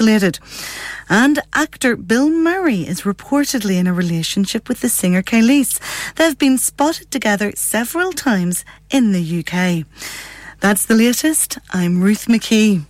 isolated. And actor Bill Murray is reportedly in a relationship with the singer Kelis. They've been spotted together several times in the UK. That's the latest. I'm Ruth McKee.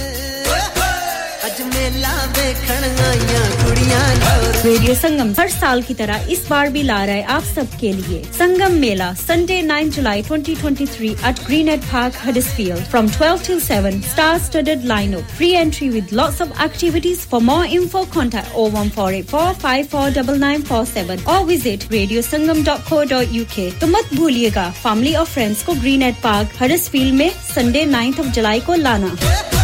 Radio Sangam ہر سال کی طرح اس بار بھی لا رہا ہے آپ سب کے لیے Sangam Mela Sunday 9 July 2023 at Greenhead park field from 12 to 7 star studded line up free entry with lots of activities for more info contact 01484549947 اور visit radio Sangam dot co dot U K تو مت بھولیے گا family اور friends کو green at park Huddersfield میں Sunday 9th of July کو لانا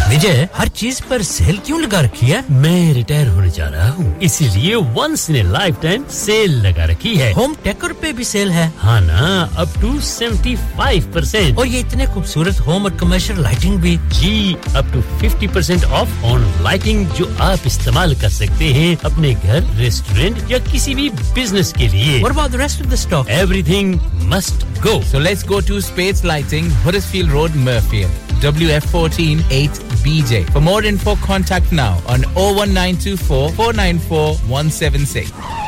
وجے ہر چیز پر سیل کیوں لگا رکھی ہے؟ میں ریٹائر ہونے جا رہا ہوں۔ اسی لیے ونس نے لائف ٹائم سیل لگا رکھی ہے۔ ہوم ٹیکر پہ بھی سیل ہے۔ ہاں نا up to seventy five percent اور یہ اتنے خوبصورت ہوم اور کمرشل لائٹنگ بھی۔ جی up to fifty percent off on lighting جو آپ استعمال کر سکتے ہیں اپنے گھر ریسٹورینٹ یا کسی بھی بزنس کے لیے۔ اور بعد rest of the stock everything must go so let's go to space lighting field road محفیل WF14 8BJ. For more info, contact now on 01924 494 176.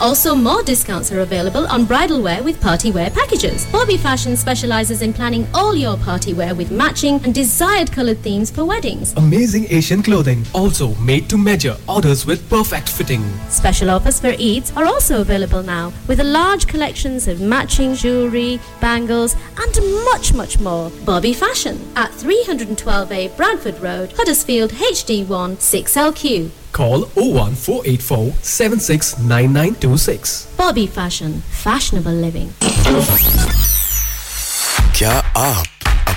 Also more discounts are available on bridal wear with party wear packages. Bobby Fashion specializes in planning all your party wear with matching and desired colored themes for weddings. Amazing Asian clothing also made to measure. Orders with perfect fitting. Special offers for Eids are also available now with a large large collections of matching jewellery, bangles, and much, much more. Bobby Fashion at 312A Bradford Road, Huddersfield HD1 6LQ. Call 01484 769926. Bobby Fashion, fashionable living.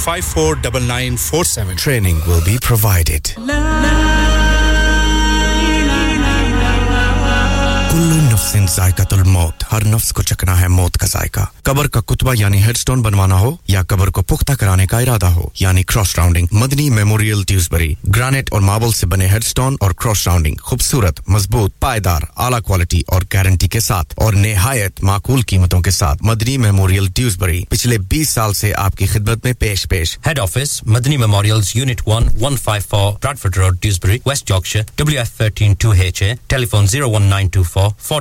549947. Training will be provided. نفسن ذائقت الموت۔ ہر نفس کو چکنا ہے موت کا ذائقہ۔ قبر کا کتبہ یعنی ہیڈ سٹون بنوانا ہو یا قبر کو پختہ کرانے کا ارادہ ہو یعنی cross rounding. Madni memorial Tewkesbury granite اور ماربل سے بنے ہیڈ سٹون اور کراس راؤنڈنگ۔ خوبصورت، مضبوط، پائیدار، اعلیٰ کوالٹی اور گارنٹی کے ساتھ اور نہایت معقول قیمتوں کے ساتھ۔ مدنی میموریل ٹیوزبری پچھلے بیس سال سے آپ کی خدمت میں پیش پیش۔ Head office Madni memorial unit 1 154 five road Dewsbury West Yorkshire W F thirteen two H A zero one nine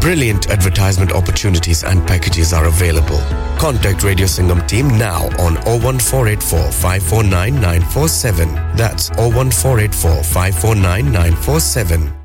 Brilliant advertisement opportunities and packages are available. Contact Radio Singham team now on 01484 549 That's 01484 549 947.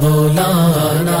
taiba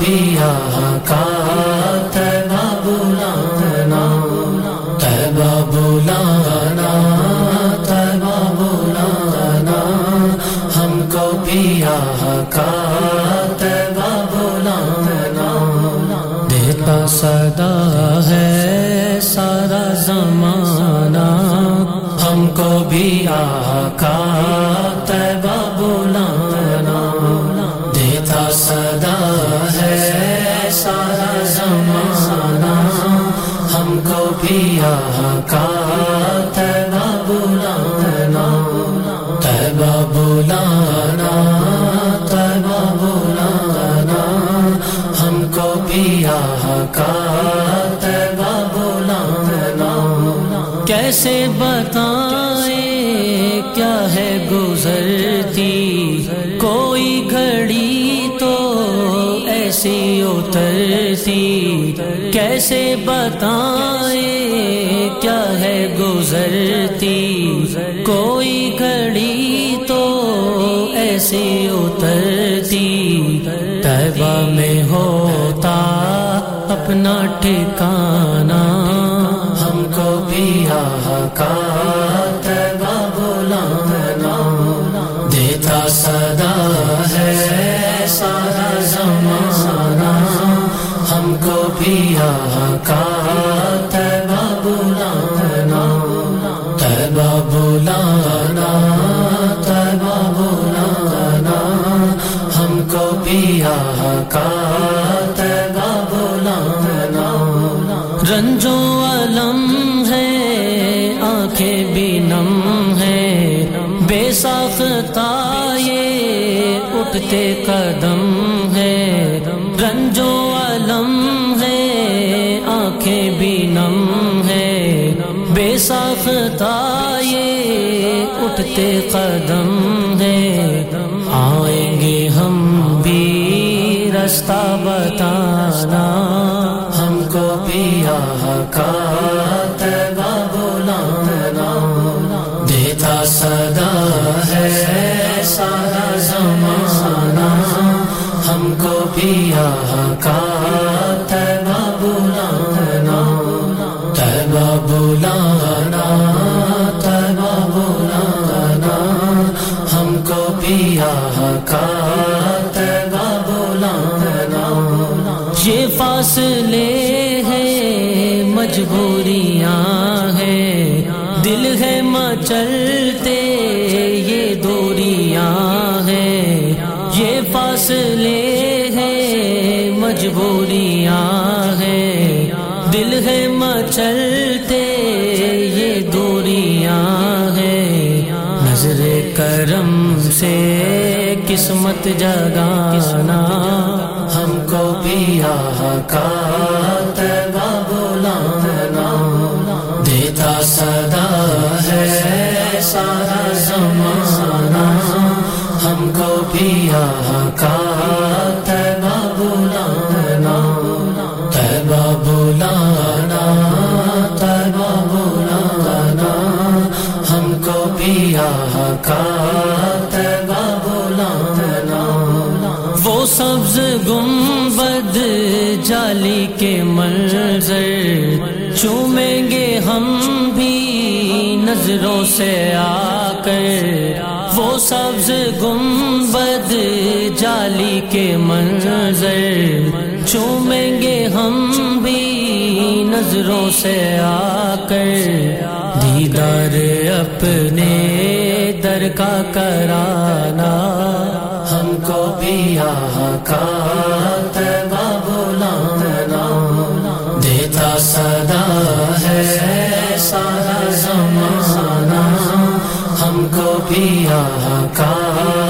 بیا کا تیبہ بلانا تیبہ بلانا تیبہ بلانا ہم کو بیا کا تیبہ بلانا دیتا صدا ہے سارا زمانہ۔ ہم کو بھی آقا سارا زمانہ ہم کو بھی کا تیبہ بلانا تیبہ بلانا تیبہ بلانا ہم کو بھی کا تیبہ بلانا کیسے بتائیں کیا ہے گزرتی کو کسی کیسے بتائیں؟ کیا ہے گزرتی؟ کوئی گھڑی تو ایسی اترتی؟ تیبہ میں ہوتا اپنا ٹھکانہ، ہم کو بھی کا تیبہ بلانا۔ دیتا صدا ہے سارا زمان کو بھی آقا تیبہ بلانا تیبہ بلانا تیبہ بلانا ہم کو بھی آقا تیبہ بلانا رنجو علم ہے، آنکھیں بھی نم ہے بے ساختہ یہ اٹھتے قدم رکھتے قدم ہے۔ آئیں گے ہم بھی رستہ بتانا۔ ہم کو پیا کا تیبہ بلانا۔ دیتا صدا ہے سارا زمانہ۔ ہم کو پیا کا مسئلے ہیں، مجبوریاں ہیں۔ دل ہے مچلتے یہ دوریاں ہیں۔ یہ فاصلے ہیں، مجبوریاں ہیں۔ دل ہے مچلتے یہ دوریاں ہیں۔ نظر کرم سے قسمت جگانا۔ کو کا تبا بلانا دیتا صدا ہے سارا زمانہ ہم کو بھی آقا جالی کے منظر چومیں گے ہم بھی نظروں سے آ کر۔ وہ سبز گنبد جالی کے منظر چومیں گے ہم بھی نظروں سے آ کر۔ دیدار اپنے در کا کرانا، ہم کو بھی کا صدا ہے سارا زمانہ ہم کو بھی کا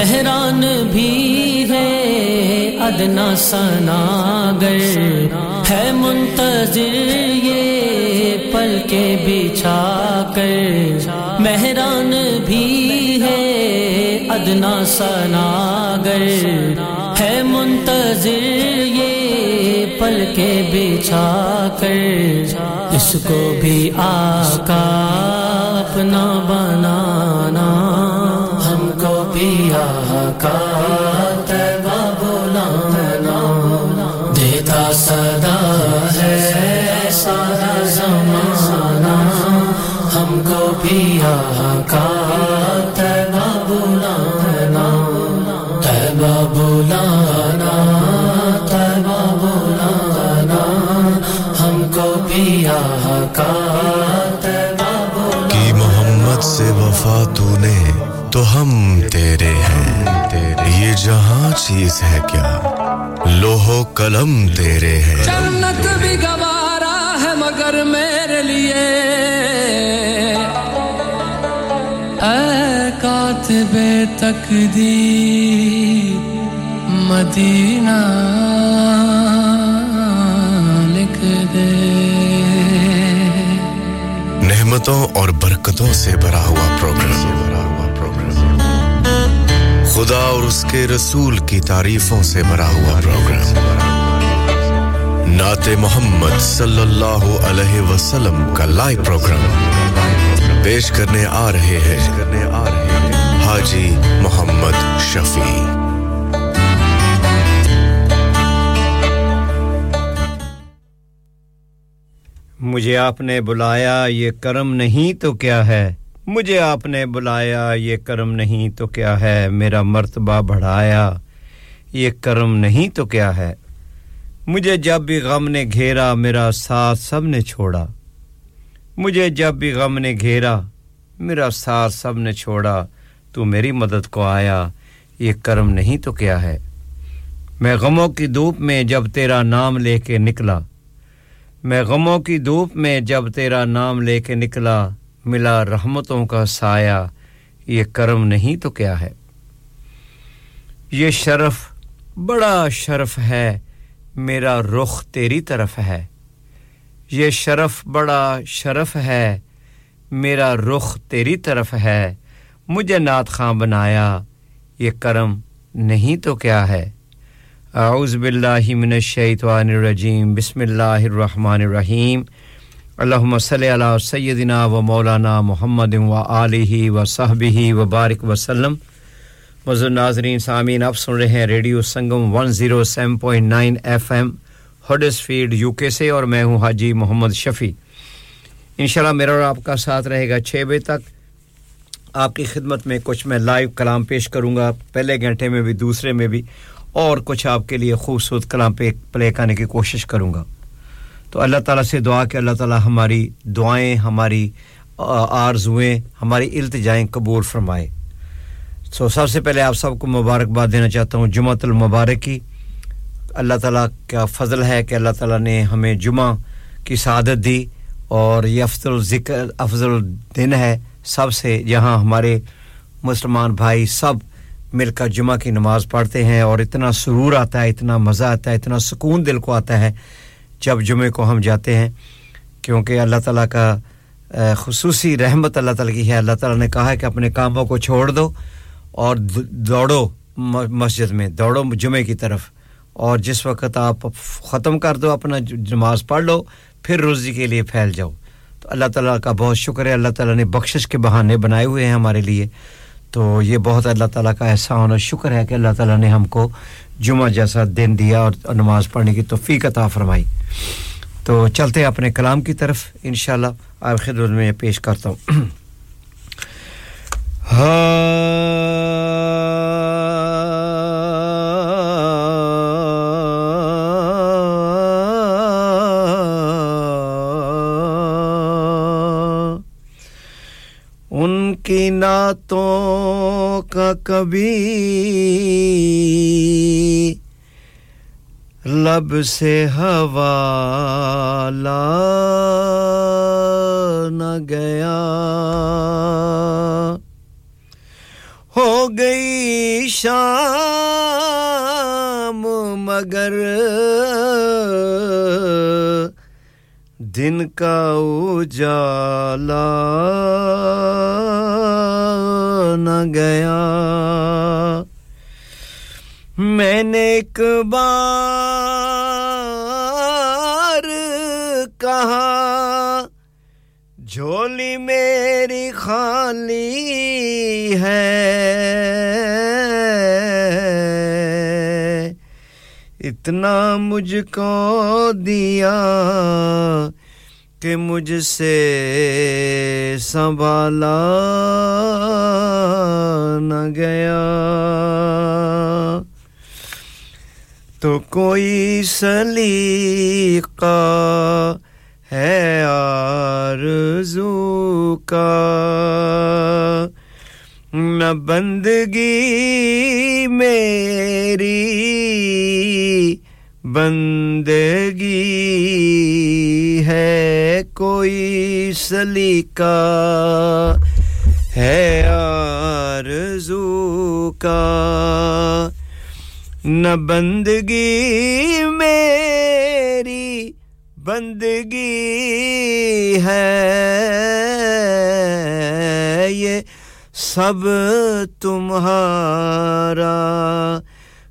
مہران بھی ہے، ادنا سنا گئے ہے منتظر یہ پل کے بچھا کر مہران بھی ہے، ادنا سنا گئے ہے منتظر یہ پل کے بچھا کر اس کو بھی آقا اپنا بنانا۔ ہم کا تیبہ بلانا دیتا صدا ہے سارا زمانہ ہم کو بھی کا تیبہ بلانا تیبہ بلانا چیز ہے کیا؟ لوہو قلم تیرے ہیں۔ جنت بھی گوارا ہے مگر میرے لیے۔ اے کاتب تقدیر مدینہ لکھ دے۔ نعمتوں اور برکتوں سے بھرا ہوا پروگرام خدا اور اس کے رسول کی تعریفوں سے بھرا ہوا پروگرام نعت محمد صلی اللہ علیہ وسلم کا لائیو پروگرام پیش کرنے آ رہے ہیں حاجی محمد شفیع۔ مجھے آپ نے بلایا یہ کرم نہیں تو کیا ہے؟ مجھے آپ نے بلایا، یہ کرم نہیں تو کیا ہے؟ میرا مرتبہ بڑھایا۔ یہ کرم نہیں تو کیا ہے؟ مجھے جب بھی غم نے گھیرا، میرا ساتھ سب نے چھوڑا۔ مجھے جب بھی غم نے گھیرا، میرا ساتھ سب نے چھوڑا۔ تو میری مدد کو آیا۔ یہ کرم نہیں تو کیا ہے؟ میں غموں کی دھوپ میں جب تیرا نام لے کے نکلا۔ میں غموں کی دھوپ میں جب تیرا نام لے کے نکلا۔ ملا رحمتوں کا سایہ، یہ کرم نہیں تو کیا ہے؟ یہ شرف بڑا شرف ہے، میرا رخ تیری طرف ہے۔ یہ شرف بڑا شرف ہے، میرا رخ تیری طرف ہے۔ مجھے نعت خواں بنایا، یہ کرم نہیں تو کیا ہے؟ اعوذ باللہ من الشیطان الرجیم، بسم اللہ الرحمن الرحیم۔ اللہم صلی علی سیدنا و مولانا محمد و علیہ و صحبہ و بارک وسلم مزر ناظرین سامعین، آپ سن رہے ہیں radio Sangam 107.9 F M Huddersfield U K سے، اور میں ہوں حاجی محمد شفیع۔ انشاءاللہ میرا اور آپ کا ساتھ رہے گا چھ بجے تک۔ آپ کی خدمت میں کچھ میں لائیو کلام پیش کروں گا، پہلے گھنٹے میں بھی، دوسرے میں بھی، اور کچھ آپ کے لیے خوبصورت کلام پہ پلے کرنے کی کوشش کروں گا۔ تو اللہ تعالیٰ سے دعا کہ اللہ تعالیٰ ہماری دعائیں، ہماری آرزوئیں، ہماری التجائیں قبول فرمائے۔ سو سب سے پہلے آپ سب کو مبارکباد دینا چاہتا ہوں، جمعۃ المبارک کی اللہ تعالیٰ کا فضل ہے کہ اللہ تعالیٰ نے ہمیں جمعہ کی سعادت دی اور یہ افضل ذکر افضل دن ہے۔ سب سے جہاں ہمارے مسلمان بھائی سب مل کر جمعہ کی نماز پڑھتے ہیں اور اتنا سرور آتا ہے، اتنا مزہ آتا ہے، اتنا سکون دل کو آتا ہے۔ جب جمعے کو ہم جاتے ہیں، کیونکہ اللہ تعالیٰ کا خصوصی رحمت اللہ تعالیٰ کی ہے۔ اللہ تعالیٰ نے کہا ہے کہ اپنے کاموں کو چھوڑ دو اور دوڑو مسجد میں، دوڑو جمعے کی طرف۔ اور جس وقت آپ ختم کر دو، اپنا نماز پڑھ لو، پھر روزی کے لیے پھیل جاؤ۔ تو اللہ تعالیٰ کا بہت شکر ہے۔ اللہ تعالیٰ نے بخشش کے بہانے بنائے ہوئے ہیں ہمارے لیے۔ تو یہ بہت اللہ تعالیٰ کا احسان اور شکر ہے کہ اللہ تعالیٰ نے ہم کو جمعہ جیسا دن دیا اور نماز پڑھنے کی توفیق عطا فرمائی۔ تو چلتے اپنے کلام کی طرف، انشاءاللہ شاء اللہ میں پیش کرتا ہوں۔ ہاں۔ نعتوں کا کبھی لب سے حوالہ نہ گیا۔ ہو گئی شام مگر دن کا اجالا نہ گیا۔ میں نے ایک بار کہا، جھولی میری خالی ہے۔ اتنا مجھ کو دیا۔ کہ مجھ سے سنبھالا نہ گیا۔ تو کوئی سلیقہ ہے آرزو کا۔ نہ بندگی میری، بندگی ہے۔ کوئی سلیقہ ہے آرزو کا۔ نہ بندگی میری بندگی ہے۔ یہ سب تمہارا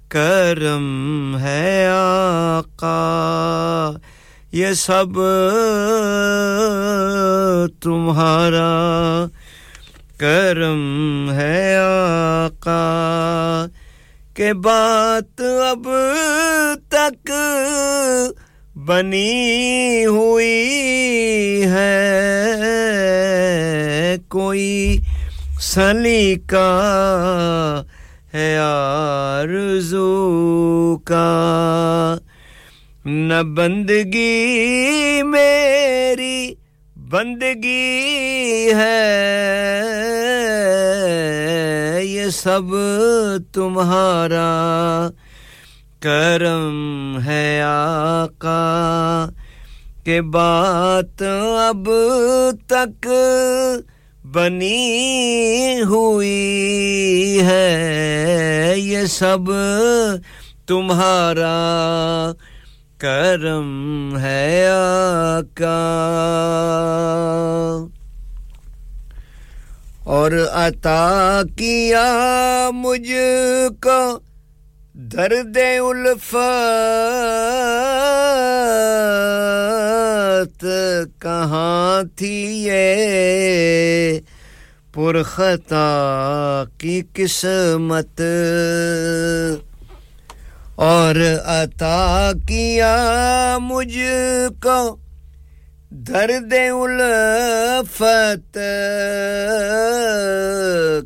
کرم ہے آقا۔ یہ سب تمہارا کرم ہے آقا کہ بات اب تک بنی ہوئی ہے۔ کوئی سلی کا ہے آرزو کا۔ نہ بندگی میری بندگی ہے۔ یہ سب تمہارا کرم ہے آقا۔ کہ بات اب تک بنی ہوئی ہے۔ یہ سب تمہارا کرم ہے آقا۔ اور عطا کیا مجھ کو درد الفت؟ کہاں تھی یہ پرخطا کی قسمت؟ اور عطا کیا مجھ کو درد الفت۔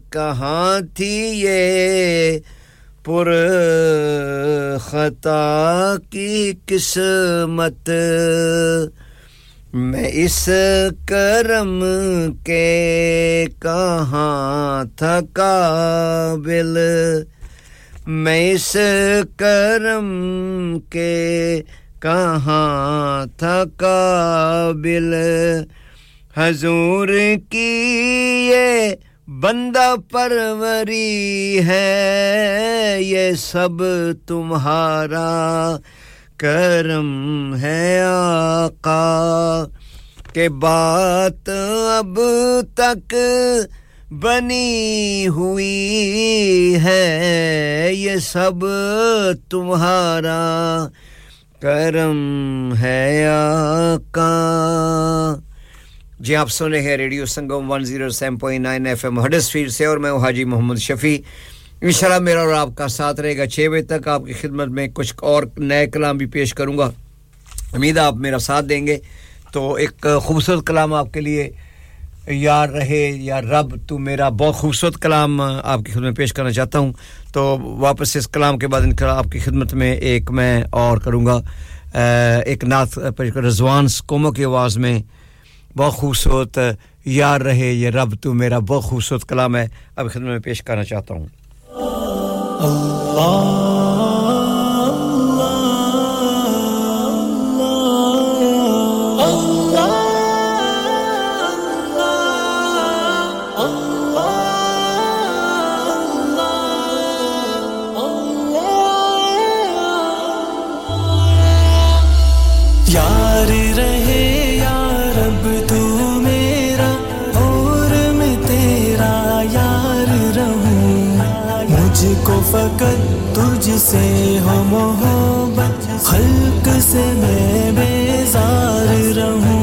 کہاں تھی یہ پر خطا کی قسمت؟ میں اس کرم کے کہاں تھا قابل؟ میں اس کرم کے کہاں تھا قابل؟ حضور کی یہ بندہ پروری ہے، یہ سب تمہارا کرم ہے آقا۔ کہ بات اب تک بنی ہوئی ہے یہ سب تمہارا کرم ہے آقا۔ جی آپ سنے ہیں radio Sangam 107.9 F M Huddersfield سے اور میں ہوں حاجی محمد شفیع۔ انشاءاللہ میرا اور آپ کا ساتھ رہے گا چھ بجے تک۔ آپ کی خدمت میں کچھ اور نئے کلام بھی پیش کروں گا۔ امید آپ میرا ساتھ دیں گے۔ تو ایک خوبصورت کلام آپ کے لیے یار رہے یا رب، تو میرا بہت خوبصورت کلام آپ کی خدمت میں پیش کرنا چاہتا ہوں۔ تو واپس اس کلام کے بعد آپ کی خدمت میں ایک میں اور کروں گا۔ ایک نعت رضوان کومو کی آواز میں، بہت خوبصورت، یار رہے یہ رب، تو میرا بہت خوبصورت کلام ہے۔ اب خدمت میں پیش کرنا چاہتا ہوں۔ اللہ سے ہو محبت خلق سے میں بیزار رہوں۔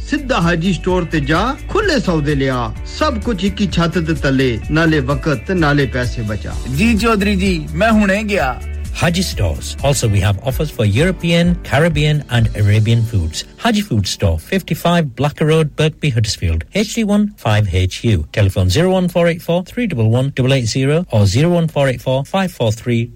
ਸਿੱਧਾ ਹਾਜੀ ਸਟੋਰ ਤੇ ਜਾ ਖੁੱਲੇ ਸੌਦੇ ਲਿਆ। ਸਭ ਕੁਝ ਇੱਕ ਹੀ ਛੱਤ ਦੇ ਤਲੇ, ਨਾਲੇ ਵਕਤ, ਨਾਲੇ ਪੈਸੇ ਬਚਾ। ਜੀ ਚੌਧਰੀ ਜੀ, ਮੈਂ ਹੁਣੇ ਗਿਆ। Haji stores. Also, we have offers for European, Caribbean, and Arabian foods. Haji Food Store, 55 Blacker Road, Berkby, Huddersfield, HD1 5HU. Telephone 01484 311 880 or 01484 543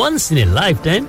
once in a lifetime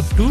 Up to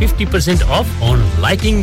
50% off on lighting,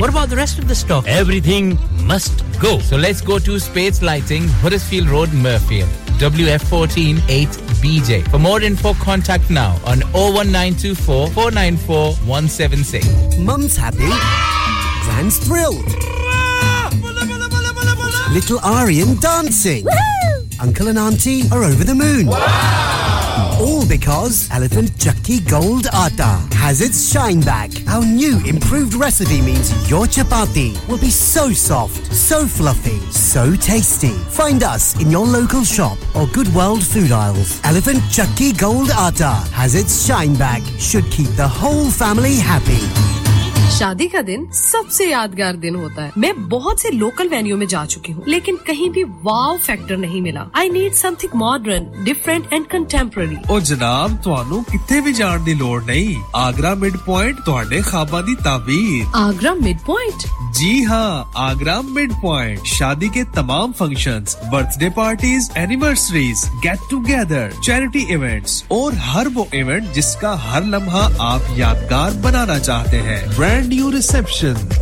What about the rest of the stock? Everything must go. So let's go to Space Lighting, Huddersfield Road, Murfield. WF14 8BJ. For more info, contact now on 01924 494 176. Mum's happy. Grand's thrilled. Little Arian dancing. Uncle and Auntie are over the moon. Wow! All because Elephant Chakki Gold Atta has its shine back. Our new improved recipe means your chapati will be so soft, so fluffy, so tasty. Find us in your local shop or Good World food aisles. Elephant Chakki Gold Atta has its shine back. Should keep the whole family happy. شادی کا دن سب سے یادگار دن ہوتا ہے۔ میں بہت سے local venue میں جا چکی ہوں لیکن کہیں بھی واو فیکٹر نہیں ملا۔ I need something modern different and contemporary اور جناب تہانوں کتنے بھی جان دی لوڑ نہیں۔ آگرہ مڈ پوائنٹ تہاڈے خوابا دی تعبیر۔ آگرہ مڈ پوائنٹ جی ہاں آگرہ مڈ پوائنٹ شادی کے تمام function birthday parties anniversaries get together charity events اور ہر وہ ایونٹ جس کا ہر لمحہ آپ یادگار بنانا چاہتے ہیں۔ brand new reception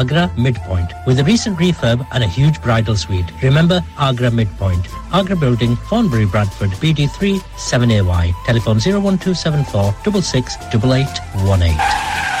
Agra mid point with recent refurb and huge bridal suite remember Agra mid point Agra building Thornbury Bradford B D three seven A Y telephone zero one two seven four double six double eight one eight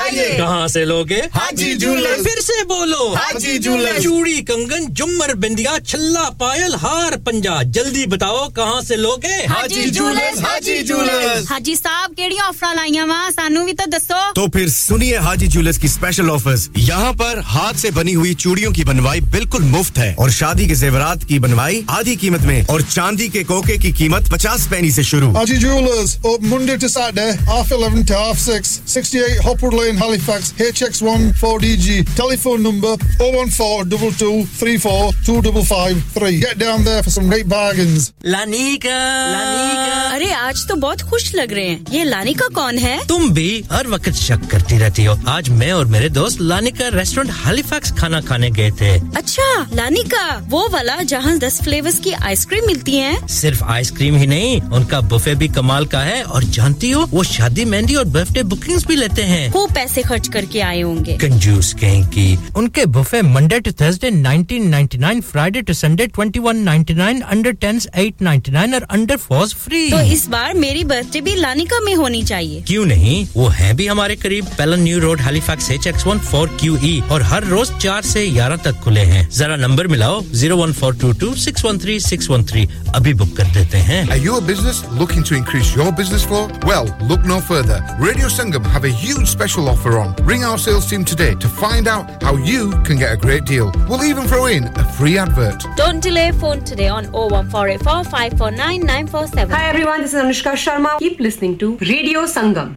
چاہیے۔ کہاں سے لوگے؟ حاجی jeweller. پھر سے بولو۔ حاجی jeweller. چوڑی کنگن جمر بندیا چھلا pile ہار پنجا۔ جلدی بتاؤ کہاں سے لوگے؟ حاجی جولر حاجی جولر۔ حاجی صاحب کیڑی آفر لائیاں وا سانو بھی تو دسو۔ تو پھر سنیے حاجی جولر کی اسپیشل آفرز یہاں پر ہاتھ سے بنی ہوئی چوڑیوں کی بنوائی بالکل مفت ہے۔ اور شادی کے زیورات کی بنوائی آدھی قیمت میں اور چاندی کے کوکے کی قیمت پچاس پینی سے شروع۔ Haji jewellers Monday to Saturday eleven 11 of six sixty eight Hopwood Lane in Halifax, HX1 4DG. Telephone number 01422342553. Get down there for some great bargains. Lanika. Lanika. ارے آج تو بہت خوش لگ رہے ہیں یہ لانیکا کون ہے تم بھی ہر وقت شک کرتی رہتی ہو آج میں اور میرے دوست لانیکا ریسٹورینٹ ہالی فیکس کھانا کھانے گئے تھے اچھا لانیکا وہ والا جہاں دس فلیورز کی آئس کریم ملتی ہیں صرف آئس کریم ہی نہیں ان کا بفے بھی کمال کا ہے اور جانتی ہو وہ شادی مہندی اور برتھ ڈے بکنگ بھی لیتے ہیں خوب پیسے خرچ کر کے آئے ہوں گے۔ کنجوس کہیں کی ان کے buffet Monday to Thursday 1999 Friday to Sunday 2199 under 10s 899 اور انڈر 4s فری۔ تو اس بار میری برتھ ڈے بھی لانیکا میں ہونی چاہیے۔ کیوں نہیں؟ وہ ہیں بھی ہمارے قریب۔ Pellon new road Halifax H X 14QE اور ہر روز 4 سے 11 تک کھلے ہیں۔ ذرا نمبر ملاؤ 01422613613 ابھی بک کر دیتے ہیں۔ Are you a business looking to increase your business flow? Well, look no further. Radio Sangam have a huge special special offer on. Ring our sales team today to find out how you can get a great deal. We'll even throw in a free advert. Don't delay phone today on 01484 Hi everyone, this is Anushka Sharma. Keep listening to Radio Sangam.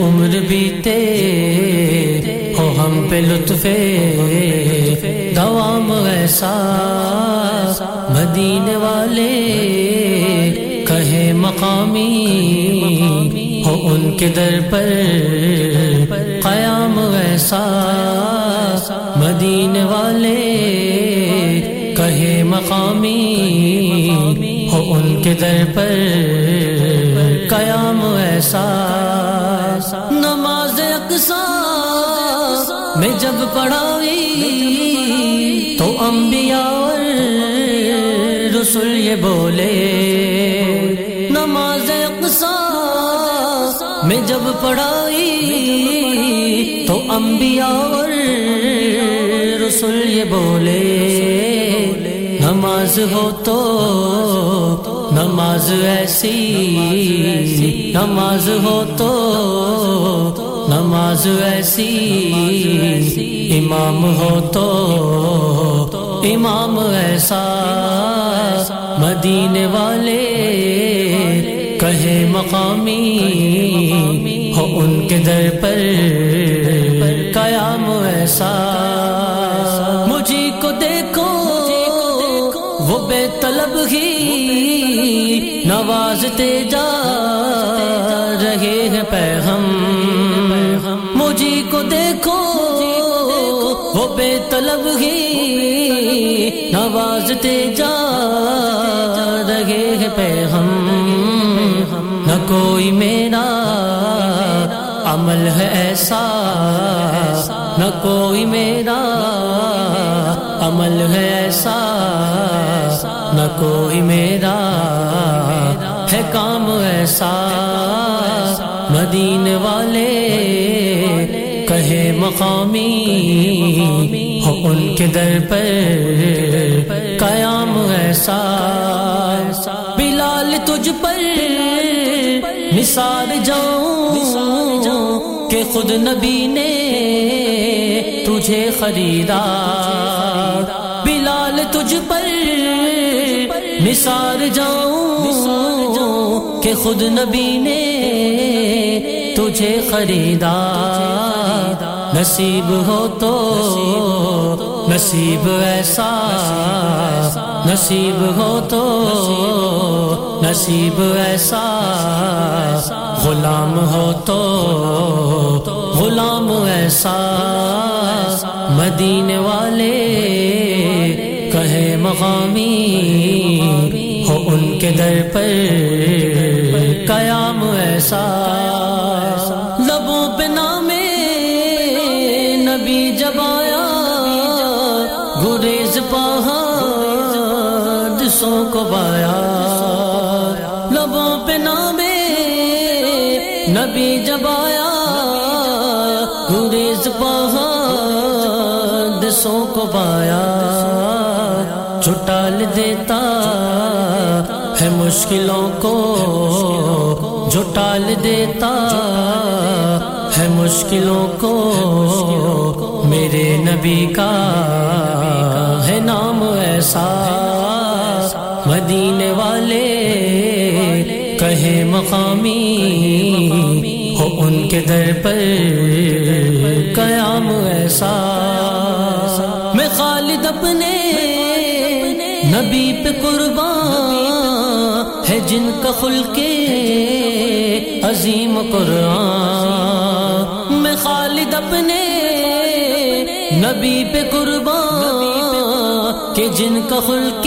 عمر بیتے ہو ہم پہ لطفے، دوام ایسا مدینے والے، کہے مقامی، ہو ان کے در پر قیام ایسا مدینے والے، کہے مقامی، ہو ان کے در پر قیام ایسا میں جب پڑھائی تو انبیاء اور رسول یہ بولے، نماز اقصا میں جب پڑھائی تو انبیاء اور رسول یہ بولے، نماز ہو تو نماز ایسی، نماز ہو تو نماز ایسی امام ہو تو امام ایسا مدینے والے کہے مقامی ہو ان کے در پر قیام ایسا مجھے کو دیکھو وہ بے طلب ہی نوازتے جا طلب ہی نوازتے جا رہے ہیں پیغم۔ نہ کوئی میرا عمل ہے ایسا۔ نہ کوئی میرا عمل ہے ایسا۔ نہ کوئی میرا ہے کام ایسا۔ مدین والے، کہے مقامی ان کے در پر قیام ایسا بلال تجھ پر مثال جاؤں کہ خود نبی نے تجھے خریدا۔ بلال تجھ پر مثال جاؤں کہ خود نبی نے تجھے خریدا۔ نصیب ہو تو نصیب ایسا، نصیب ہو تو نصیب ایسا۔ غلام ہو تو غلام ایسا۔ مدینے والے کہے مقامی، ہو ان کے در پر قیام ایسا۔ نبی جب آیا، گریز پہاڑ دسوں کو بایا۔ لبوں پہ نام نبی جب آیا، گریز پہاڑ دسوں کو بایا۔ چھٹال دیتا ہے مشکلوں کو جو ٹال دیتا ہے مشکلوں کو میرے نبی کا ہے نام ایسا مدینے والے کہے مقامی ہو ان کے در پر قیام ایسا میں خالد اپنے نبی پہ قربان ہے جن کا خلق عظیم قرآن نبی پہ قربان کہ جن کا خلق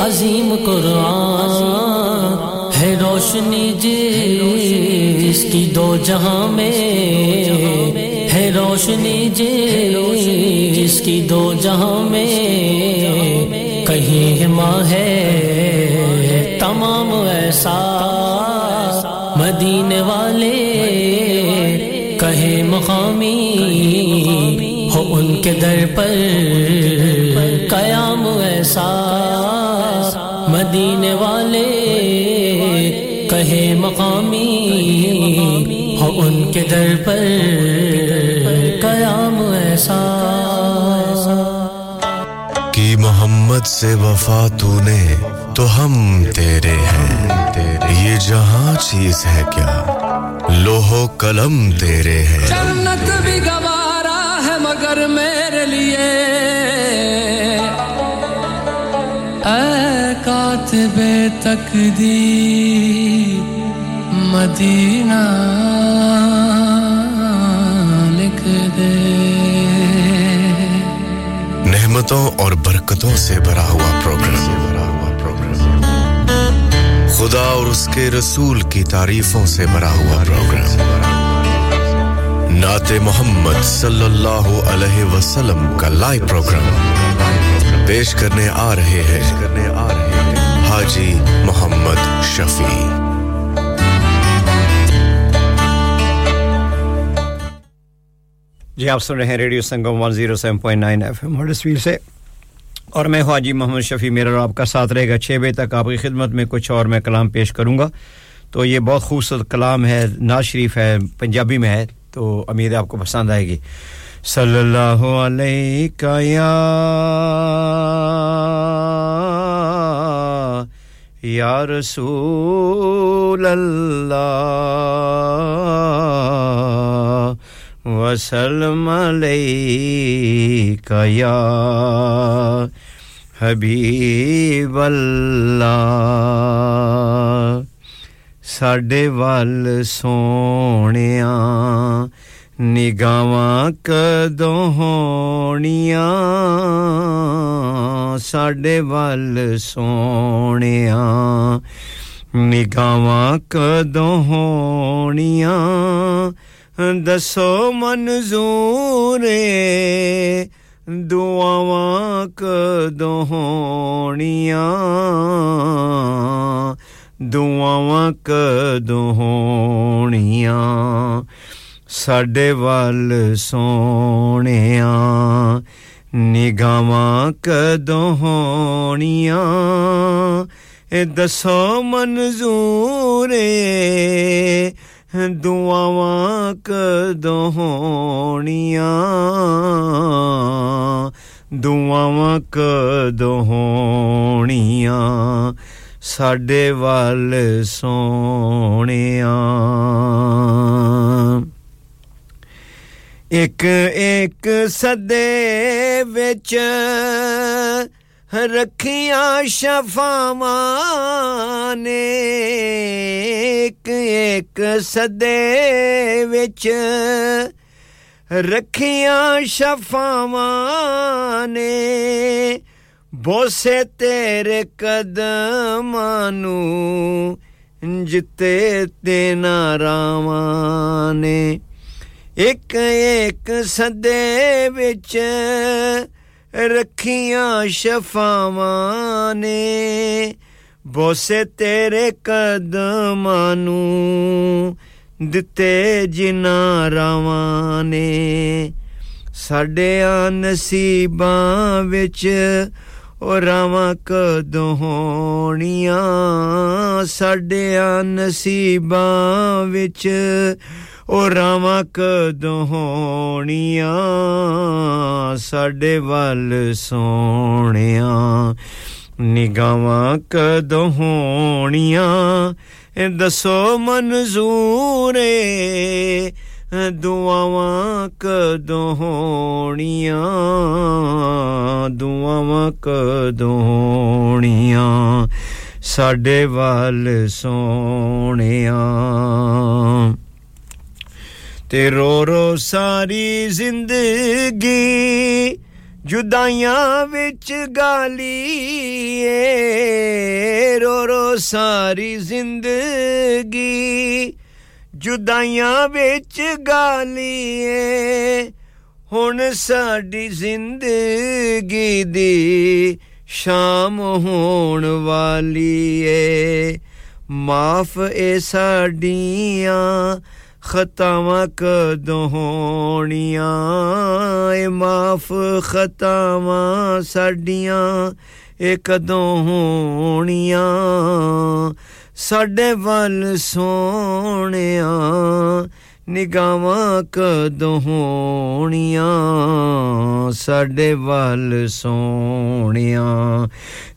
عظیم قرآن ہے روشنی جس کی دو جہاں میں ہے روشنی جس کی دو جہاں میں کہیں ماں ہے تمام ایسا مدینے والے کہے مقامی در پر قیام ایسا مدینے والے کہے مقامی ہو ان کے در پر قیام ایسا کی محمد سے وفا تو نے تو ہم تیرے ہیں۔ یہ جہاں چیز ہے کیا؟ لوہو قلم تیرے ہیں۔ جنت بھی گوارا ہے مگر میرے لیے۔ اے کاتب تقدیر، مدینہ لکھ دے۔ نعمتوں اور برکتوں سے بھرا ہوا پروگرام خدا اور اس کے رسول کی تعریفوں سے بھرا ہوا پروگرام نعت محمد صلی اللہ علیہ وسلم کا لائیو پروگرام پیش کرنے آ رہے ہیں حاجی محمد شفیع۔ جی آپ سن رہے ہیں radio Sangam 107.9 F M Huddersfield سے۔ اور میں حاجی محمد شفیع، میرا اور آپ کا ساتھ رہے گا چھ بجے تک۔ آپ کی خدمت میں کچھ اور میں کلام پیش کروں گا۔ تو یہ بہت خوبصورت کلام ہے، ناز شریف ہے، پنجابی میں ہے۔ تو امید ہے آپ کو پسند آئے گی۔ صلی اللہ علیہ یا یا رسول اللہ وسلم علیک یا حبیب اللہ ਸਾਡੇ ਵੱਲ ਸੋਹਣਿਆ ਨਿਗਾਵਾਂ ਕਦੋਂ ਹੋਣੀਆਂ? ਸਾਡੇ ਵੱਲ ਸੋਹਣਿਆ ਨਿਗਾਵਾਂ ਕਦੋਂ ਹੋਣੀਆਂ? ਦੱਸੋ ਮਨਜ਼ੂਰ ਏ ਦੁਆਵਾਂ ਕਦੋਂ ਹੋਣੀਆਂ? ਦੁਆਵਾਂ ਕਦੋਂ ਹੋਣੀਆਂ? ਸਾਡੇ ਵੱਲ ਸੋਹਣਿਆ ਨਿਗਾਵਾਂ ਕਦੋਂ ਹੋਣੀਆਂ? ਇਹ ਦੱਸੋ ਮਨਜ਼ੂਰ ਏ ਦੁਆਵਾਂ ਕਦੋਂ ਹੋਣੀਆਂ? ਦੁਆਵਾਂ ਕਦੋਂ ਹੋਣੀਆਂ? ਸਾਡੇ ਵੱਲ ਸੋਹਣਿਆ। ਇੱਕ ਇੱਕ ਸਦੇ ਵਿੱਚ ਰੱਖੀਆਂ ਸ਼ਫਾਵਾਂ ਨੇ। ਇੱਕ ਇੱਕ ਸਦੇ ਵਿੱਚ ਰੱਖੀਆਂ ਸ਼ਫਾਵਾਂ ਨੇ। ਬੋਸੇ ਤੇਰੇ ਕਦਮਾਂ ਨੂੰ ਜਿੱਤੇ ਤੇ ਨਾਰਾਵਾਂ ਨੇ। ਇੱਕ ਇੱਕ ਸਦੇ ਵਿੱਚ ਰੱਖੀਆਂ ਸ਼ਫਾਵਾਂ ਨੇ। ਬੋਸੇ ਤੇਰੇ ਕਦਮਾਂ ਨੂੰ ਦਿੱਤੇ ਜਿਨਾ ਰਾਵਾਂ ਨੇ। ਸਾਡਿਆਂ ਨਸੀਬਾਂ ਵਿੱਚ ਉਹ ਰਾਵਾਂ ਕਦੋਂ ਹੋਣੀਆਂ? ਸਾਡਿਆਂ ਨਸੀਬਾਂ ਵਿੱਚ ਉਹ ਰਾਵਾਂ ਕਦੋਂ ਹੋਣੀਆਂ? ਸਾਡੇ ਵੱਲ ਸੋਹਣਿਆ ਨਿਗਾਵਾਂ ਕਦੋਂ ਹੋਣੀਆਂ? ਦੱਸੋ ਮਨਜ਼ੂਰ ਏ ਦੁਆਵਾਂ ਕਦੋਂ ਹੋਣੀਆਂ ਦੁਆਵਾਂ ਕਦੋਂ ਹੋਣੀਆਂ ਸਾਡੇ ਵੱਲ ਸੋਹਣਿਆ। ਤੇ ਰੋ ਰੋ ਸਾਰੀ ਜ਼ਿੰਦਗੀ ਜੁਦਾਈਆਂ ਵਿੱਚ ਗਾਲੀਏ। ਰੋ ਰੋ ਸਾਰੀ ਜ਼ਿੰਦਗੀ جدائیاں بچ گالیے ہن ساڈی زندگی دی شام ہون والی اے معاف اے ساڈیاں خطاواں کدوں ہونیاں اے معاف خطاواں ساڈیاں اے کدوں ہونیاں ਸਾਡੇ ਵੱਲ ਸੋਹਣਿਆ ਨਿਗਾਵਾਂ ਕਦੋਂ ਹੋਣੀਆਂ? ਸਾਡੇ ਵੱਲ ਸੋਹਣਿਆ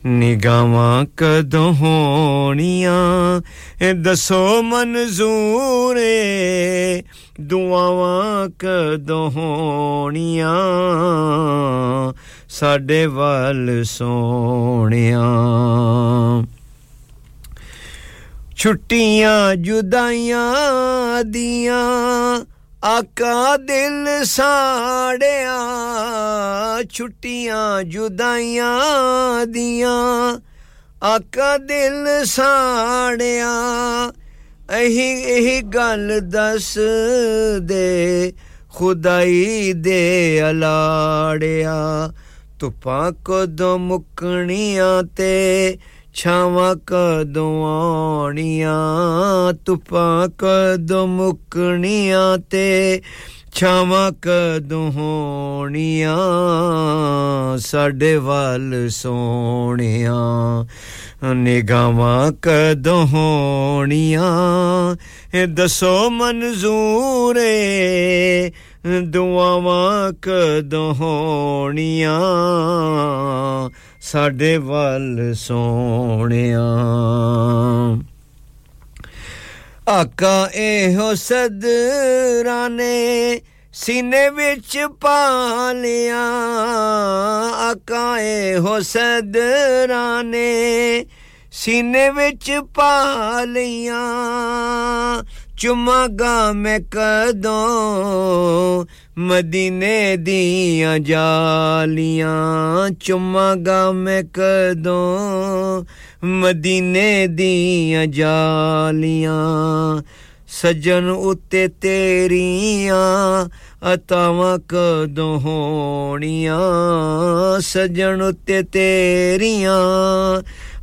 ਨਿਗਾਵਾਂ ਕਦੋਂ ਹੋਣੀਆਂ? ਇਹ ਦੱਸੋ ਮਨਜ਼ੂਰ ਏ ਦੁਆਵਾਂ ਕਦੋਂ ਹੋਣੀਆਂ? ਸਾਡੇ ਵੱਲ ਸੋਹਣਿਆ। چھٹیاں جدائیاں دیاں آقا دل ساڑیا چھٹیاں جدائیاں دیاں آقا دل ساڑیا اہی اہی گل دس دے خدائی دے الاڑیا تپاں کدو مکنیاں تے چھاواں کدوں آنیاں تپاں کدوں مکنیاں تے چھاواں کدوں ہونیاں ساڈے وال سونیاں نگاہاں کدوں ہونیاں دسو منظور دعاواں کدوں ہونیاں ਸਾਡੇ ਵੱਲ ਸੋਹਣਿਆ। ਆਕਾ ਇਹੋ ਸਦਰਾਂ ਨੇ ਸੀਨੇ ਵਿੱਚ ਪਾ ਲਿਆ। ਆਕਾ ਇਹੋ ਸਦਰਾਂ ਨੇ ਸੀਨੇ ਵਿੱਚ ਪਾ ਲਿਆ। چما گا میں کدوں مدینے دیاں جالیاں۔ چما گا میں کدوں مدینے دیاں جالیاں۔ سجن اتے تیریاں اتاواں کدوں ہونیاں۔ سجن اتے تیریاں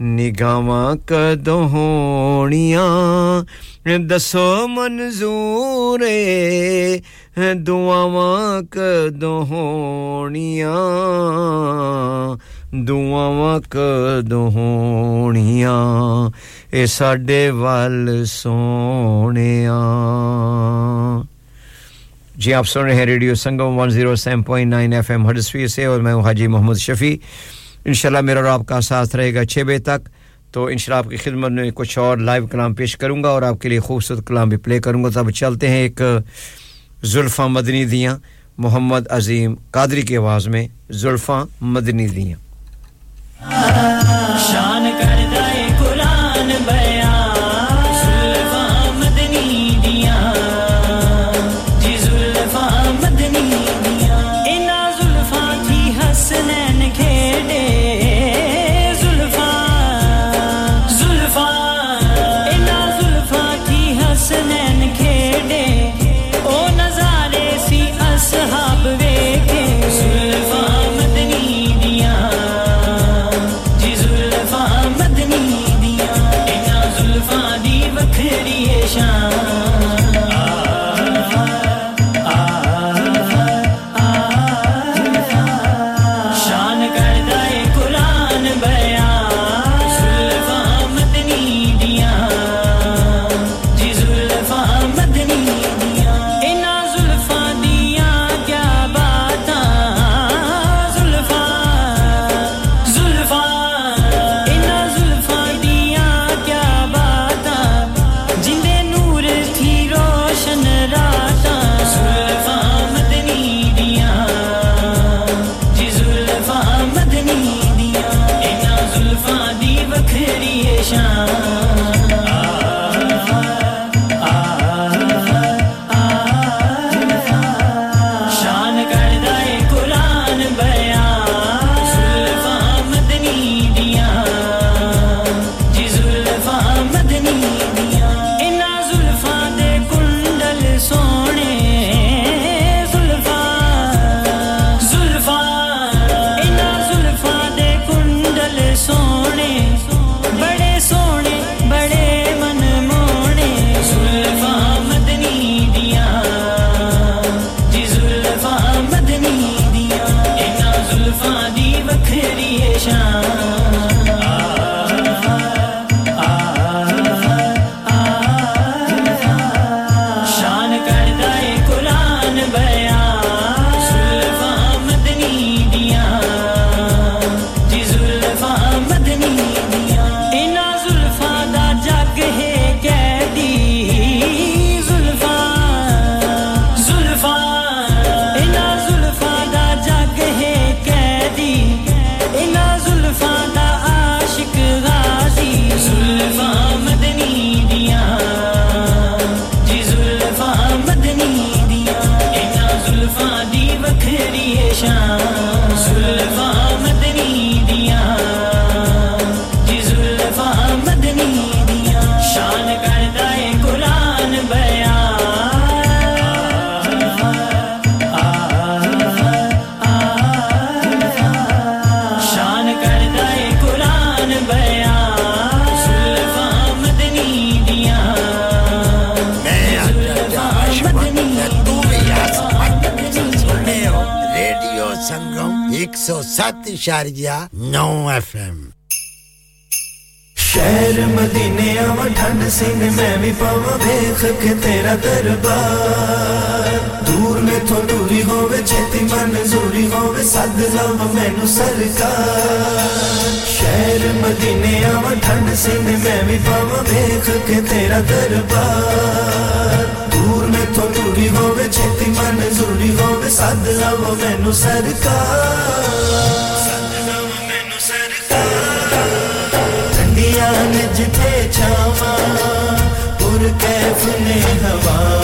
نگاواں کدوں ہونیاں دسو منظور دعاواں کدوں ہونیاں دعاواں کدوں ہونیاں اے ساڈے وال سونیا جی آپ سن رہے ہیں ریڈیو سنگم 107.9 ایف ایم ہڈسوی سے اور میں ہوں حاجی محمد شفیع۔ انشاءاللہ میرا اور آپ کا ساتھ رہے گا چھ بجے تک۔ تو انشاءاللہ آپ کی خدمت میں کچھ اور لائیو کلام پیش کروں گا اور آپ کے لیے خوبصورت کلام بھی پلے کروں گا۔ تب چلتے ہیں ایک زلفہ مدنی دیاں محمد عظیم قادری کی آواز میں زلفہ مدنی دیاں شان کر اشاریہ نو ایف ایم۔ شہر مدینے آواں ٹھنڈ سنگ میں بھی پاوا بھیخ کے تیرا دربار۔ دور میں تو دوری ہووے چھتی منظوری ہو سد لو مینوں سرکار۔ شہر مدینے آواں ٹھنڈ سنگ میں بھی پاوا بھیخ کے تیرا دربار۔ دور میں تو دوری ہووے چھتی منظوری ہو سد لو مینوں سرکار۔ جان جتے چھاواں پور کیف نے ہوا۔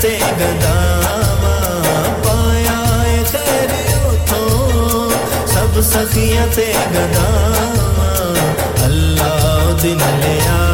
تے پایا سخیاں تے گدا اللہ دن لیا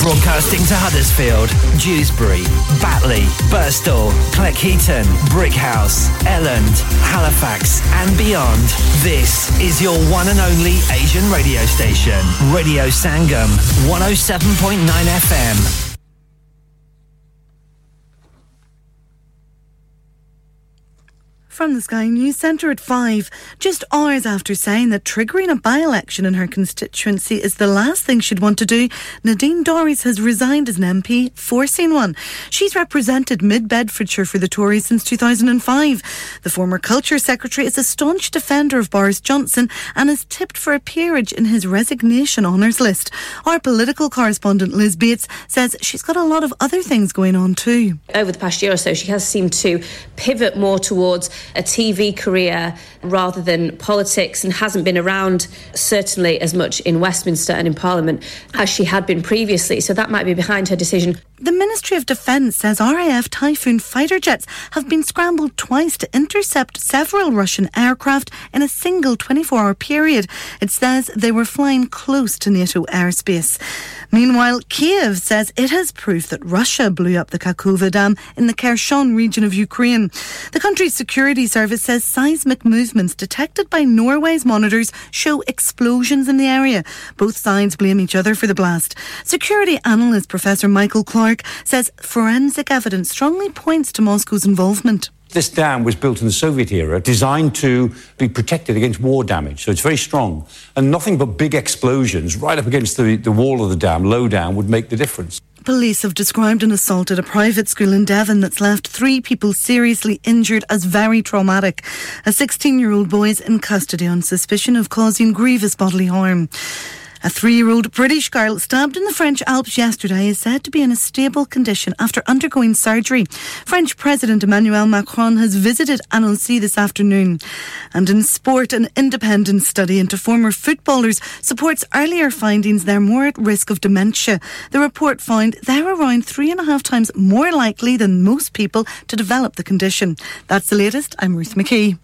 Broadcasting to Huddersfield, Dewsbury, Batley, Burstall, Cleckheaton, Brickhouse, Elland, Halifax and beyond. This is your one and only Asian radio station. Radio Sangam 107.9 FM. The Sky News Centre at 5, just hours after saying that triggering a by election in her constituency is the last thing she'd want to do, Nadine Dorries has resigned as an MP, forcing one. She's represented Mid Bedfordshire for the Tories since 2005. The former Culture Secretary is a staunch defender of Boris Johnson and is tipped for a peerage in his resignation honours list. Our political correspondent Liz Bates says she's got a lot of other things going on too. over the past year or so, she has seemed to pivot more towards a TV career rather than politics and hasn't been around certainly as much in Westminster and in Parliament as she had been previously. So that might be behind her decision. The Ministry of Defence says RAF Typhoon fighter jets have been scrambled twice to intercept several Russian aircraft in a single 24 hour period. It says they were flying close to NATO airspace. Meanwhile, Kiev says it has proof that Russia blew up the Kakova Dam in the Kherson region of Ukraine. The country's security service says seismic movements detected by Norway's monitors show explosions in the area. Both sides blame each other for the blast. Security analyst Professor Michael Clark says forensic evidence strongly points to Moscow's involvement. This dam was built in the Soviet era, designed to be protected against war damage. So it's very strong. And nothing but big explosions right up against the, the wall of the dam, low down, would make the difference. Police have described an assault at a private school in Devon that's left three people seriously injured as very traumatic. A 16 year old boy is in custody on suspicion of causing grievous bodily harm. A three year old British girl stabbed in the French Alps yesterday is said to be in a stable condition after undergoing surgery. French President Emmanuel Macron has visited Annecy this afternoon. And in sport, an independent study into former footballers supports earlier findings they're more at risk of dementia. The report found they're around three and a half times more likely than most people to develop the condition. That's the latest. I'm Ruth McKee.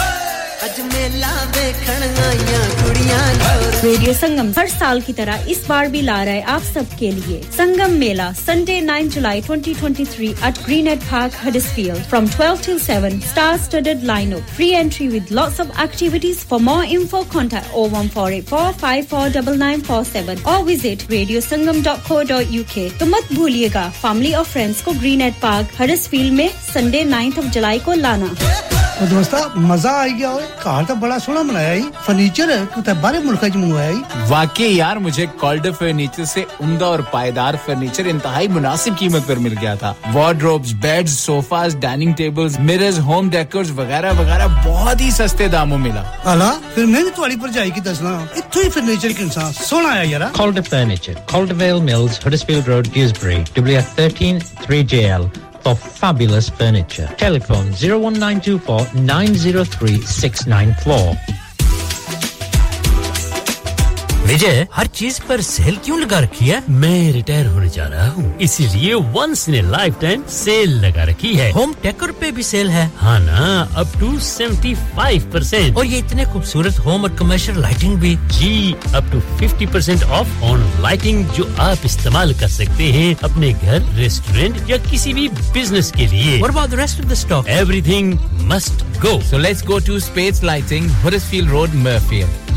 Radio Sangam ہر سال کی طرح اس بار بھی لا رہا ہے آپ سب کے لیے Sangam Mela Sunday 9 July 2023 at Green at Park, Huddersfield from 12 till 7, star-studded lineup, free entry with lots of activities. For more info, contact 01484549947 or visit کے تو مت بھولیے گا فیملی اور فرینڈس کو green at park Huddersfield میں Sunday 9th of July کو لانا دوستہ مزہ آئی گیا ہوئے. کار تو بڑا سونا بنایا ਈ فرنیچر ਕਿਤੇ ਬਾਹਰੇ ਮੁਲਕਾਂ 'ਚ واقعی یار مجھے کالڈر فرنیچر سے عمدہ اور پائیدار فرنیچر انتہائی مناسب قیمت پر مل گیا تھا wardrobes beds sofas dining tables mirrors home decors وغیرہ وغیرہ بہت ہی سستے داموں ملا ਹਾਲਾ ਫਿਰ ਮੈਂ ਵੀ ਤੁਹਾਡੀ ਭਰਜਾਈ ਕੀ ਦੱਸਣਾ? ਇੱਥੋਂ ਹੀ ਫਰਨੀਚਰ ਕਿੰਸਾ ਸੋਹਣਾ ਆਇਆ ਯਾਰਾ। Calder Furniture, Caldervale Mills, Huddersfield Road, Dewsbury, WF13 3JL. For fabulous furniture. Telephone 01924 903 694. وجے ہر چیز پر سیل کیوں لگا رکھی ہے؟ میں ریٹائر ہونے جا رہا ہوں۔ اسی لیے ونس نے لائف ٹائم سیل لگا رکھی ہے۔ ہوم ٹیکر پہ بھی سیل ہے۔ ہاں نا up to seventy five percent اور یہ اتنے خوبصورت ہوم اور کمرشل لائٹنگ بھی۔ جی up to fifty percent off on lighting جو آپ استعمال کر سکتے ہیں اپنے گھر ریسٹورینٹ یا کسی بھی بزنس کے لیے۔ اور بعد rest of the stock everything must go so let's go to space lighting field road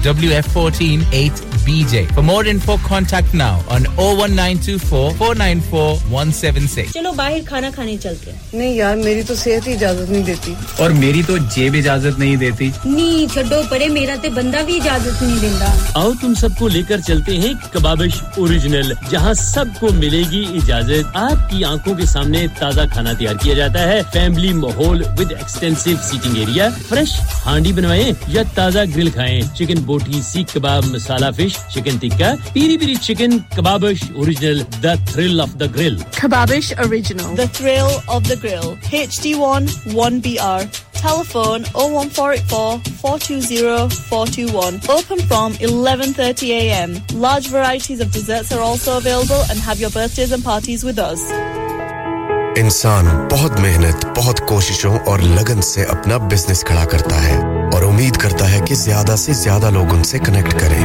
WF14 8BJ. For more info, contact now on 01924 494 176. چلو باہر کھانا کھانے چلتے ہیں۔ نہیں یار میری تو صحت ہی اجازت نہیں دیتی۔ اور میری تو جیب اجازت نہیں دیتی۔ نہیں چھڈو پڑے میرا تے بندہ بھی اجازت نہیں دیندا آؤ تم سب کو لے کر چلتے ہیں کبابش اوریجنل جہاں سب کو ملے گی اجازت۔ آپ کی آنکھوں کے سامنے تازہ کھانا تیار کیا جاتا ہے۔ فیملی ماحول with extensive seating area fresh handi بنوائیں یا تازہ گرل کھائیں۔ Chicken boti seekh kebab masala fish chicken tikka peri peri chicken Kababish original the thrill of the grill Kababish original the thrill of the grill H D one one B R telephone O one four eight four four two zero four two one open from eleven thirty A M large varieties of desserts are also available and have your birthdays and parties with us انسان بہت محنت بہت کوششوں اور لگن سے اپنا business کھڑا کرتا ہے۔ امید کرتا ہے کہ زیادہ سے زیادہ لوگ ان سے کنیکٹ کریں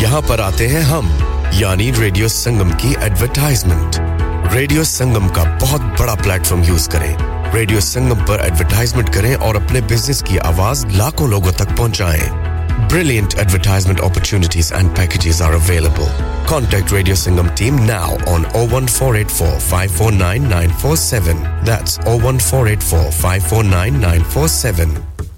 یہاں پر آتے ہیں ہم یعنی ریڈیو سنگم کی ایڈورٹائزمنٹ ریڈیو سنگم کا بہت بڑا پلیٹ فارم یوز کریں ریڈیو سنگم پر ایڈورٹائزمنٹ کریں اور اپنے بزنس کی آواز لاکھوں لوگوں تک پہنچائیں Brilliant advertisement opportunities and packages are available. Contact Radio Singham team now on 01484 549 947. That's 01484 549 947.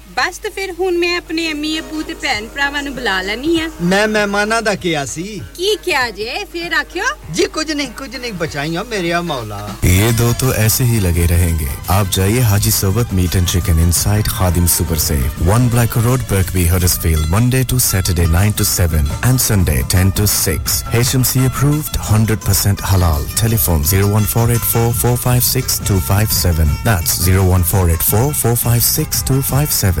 ਬਸ ਤੇ ਫਿਰ ਹੁਣ ਮੈਂ ਆਪਣੇ ਅੰਮੀ ਅੱਬੂ ਤੇ ਭੈਣ ਭਰਾਵਾਂ ਨੂੰ ਬੁਲਾ ਲੈਣੀ ਆ ਮੈਂ ਮਹਿਮਾਨਾਂ ਦਾ ਕਿਹਾ ਸੀ। ਕੀ ਕਿਹਾ ਜੇ? ਫਿਰ ਆਖਿਓ। ਜੀ ਕੁਝ ਨਹੀਂ ਕੁਝ ਨਹੀਂ ਬਚਾਈਆਂ ਮੇਰੇ ਆ ਮੌਲਾ। یہ دو تو ایسے ہی لگے رہیں گے آپ جائیے Haji Sohbat meat and chicken inside Khadim super سے one black road Birkby Huddersfield Monday to Saturday nine to seven and Sunday ten to six H M C approved hundred percent حلال telephone zero one four eight four four five six two five seven that's zero one four eight four four five six two five seven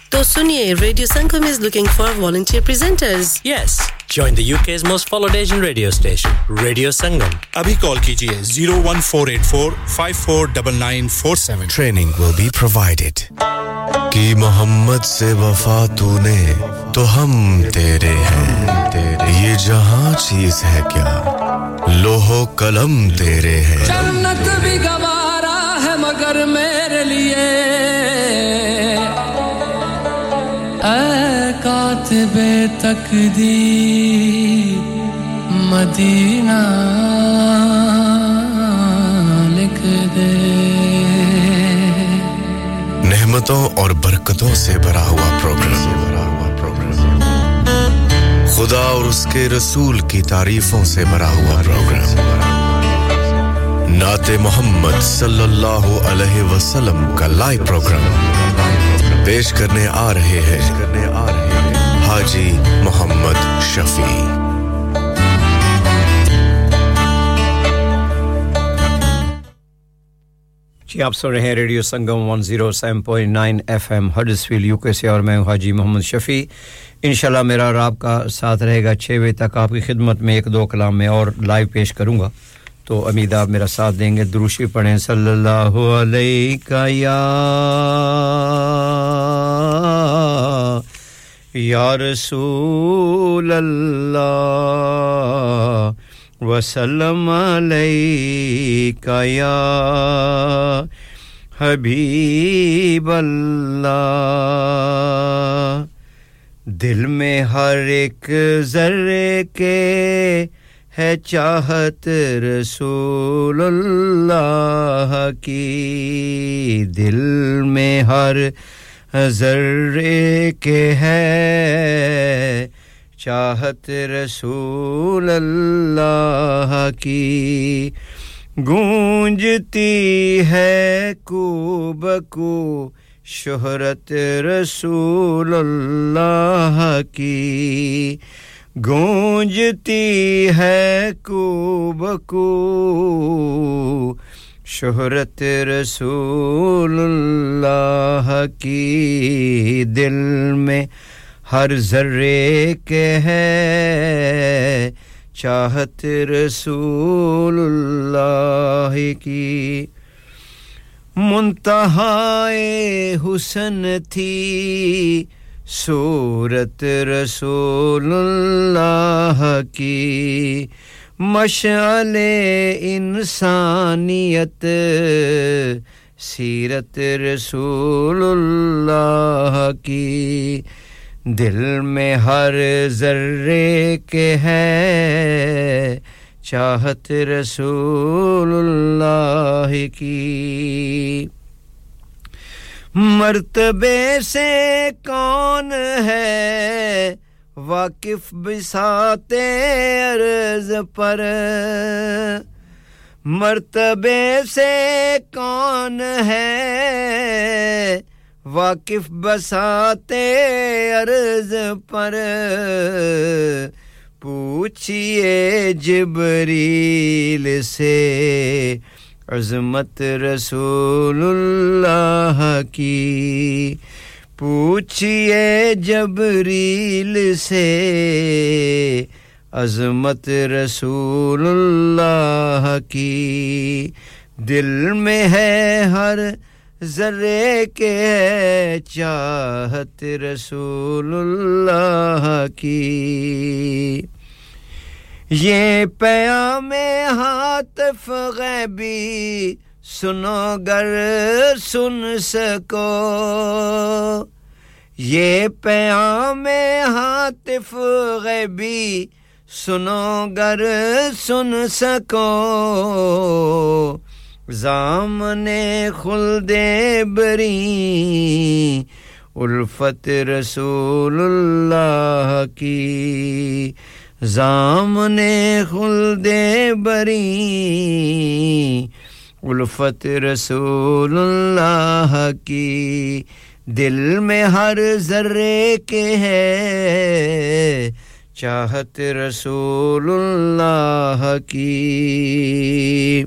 تو سنیے radio Sangam is looking for volunteer presenters yes join the U K is most followed Asian radio station radio Sangam ابھی کال کیجیے zero one four eight four five four double nine four seven training will be provided کی محمد سے وفا تو نے تو ہم تیرے ہیں تیرے یہ جہاں چیز ہے کیا لوہو قلم تیرے ہیں جنت بھی گوارا ہے مگر میرے لیے کاتب تقدیر، مدینہ لکھ دے۔ نعمتوں اور برکتوں سے بھرا ہوا پروگرام خدا اور اس کے رسول کی تعریفوں سے بھرا ہوا پروگرام نعت محمد صلی اللہ علیہ وسلم کا لائیو پروگرام پیش کرنے آ رہے ہیں۔ حاجی محمد شفیع۔ جی آپ سن رہے ہیں radio Sangam one zero seven point nine F M Huddersfield U K سے، اور میں ہوں حاجی محمد شفیع۔ انشاءاللہ میرا اور آپ کا ساتھ رہے گا چھ بجے تک، آپ کی خدمت میں ایک دو کلام میں اور لائیو پیش کروں گا۔ تو امید آپ میرا ساتھ دیں گے۔ دروشی پڑھیں۔ صلی اللہ علیہ یا یا رسول اللہ، وسلم علیکہ یا حبیب اللہ۔ دل میں ہر ایک ذرے کے ہے چاہت رسول اللہ کی۔ دل میں ہر ذرے کے ہے، چاہت رسول اللہ کی۔ گونجتی ہے کو بکو شہرت رسول اللہ کی۔ گونجتی ہے کو بکو شہرت رسول اللہ کی دل میں ہر ذرے کے ہے، چاہت رسول اللہ کی۔ منتہائے حسن تھی صورت رسول اللہ کی۔ مشعل انسانیت، سیرت رسول اللہ کی۔ دل میں ہر ذرے کے ہے، چاہت رسول اللہ کی۔ مرتبے سے کون ہے؟ واقف بساتے عرض پر۔ مرتبے سے کون ہے؟ واقف بساتے عرض پر۔ پوچھئے جبریل سے عظمت رسول اللہ کی۔ پوچھئے جبریل سے، عظمت رسول اللہ کی۔ دل میں ہے ہر ذرے کے چاہت رسول اللہ کی۔ یہ پیام ہاتف غیبی سنو گر سن سکو۔ یہ پیام ہاتف غیبی سنو گر سن سکو۔ زامن خلد بری الفت رسول اللہ کی۔ زامن خلد بری الفت رسول اللہ کی دل میں ہر ذرے کے ہے۔ چاہت رسول اللہ کی۔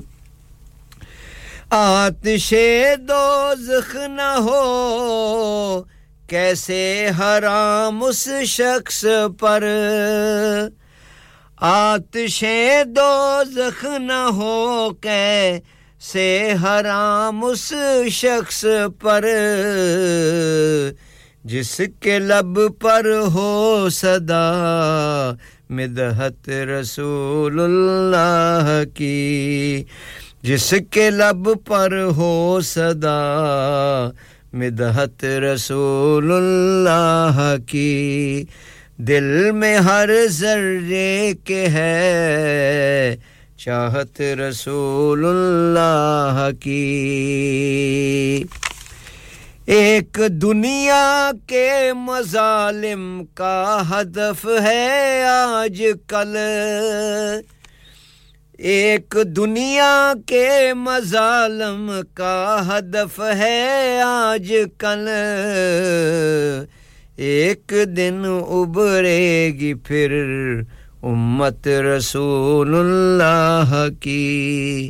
آتش دوزخ نہ ہو، کیسے حرام اس شخص پر؟ آتش دوزخ نہ ہو، کہ کیسے حرام اس شخص پر، جس کے لب پر ہو صدا مدحت رسول اللہ کی، جس کے لب پر ہو صدا مدحت رسول اللہ کی۔ دل میں ہر ذرے کے ہے چاہت رسول اللہ کی۔ ایک دنیا کے مظالم کا ہدف ہے آج کل ایک دنیا کے مظالم کا ہدف ہے آج کل ایک دن ابھرے گی پھر امت رسول اللہ کی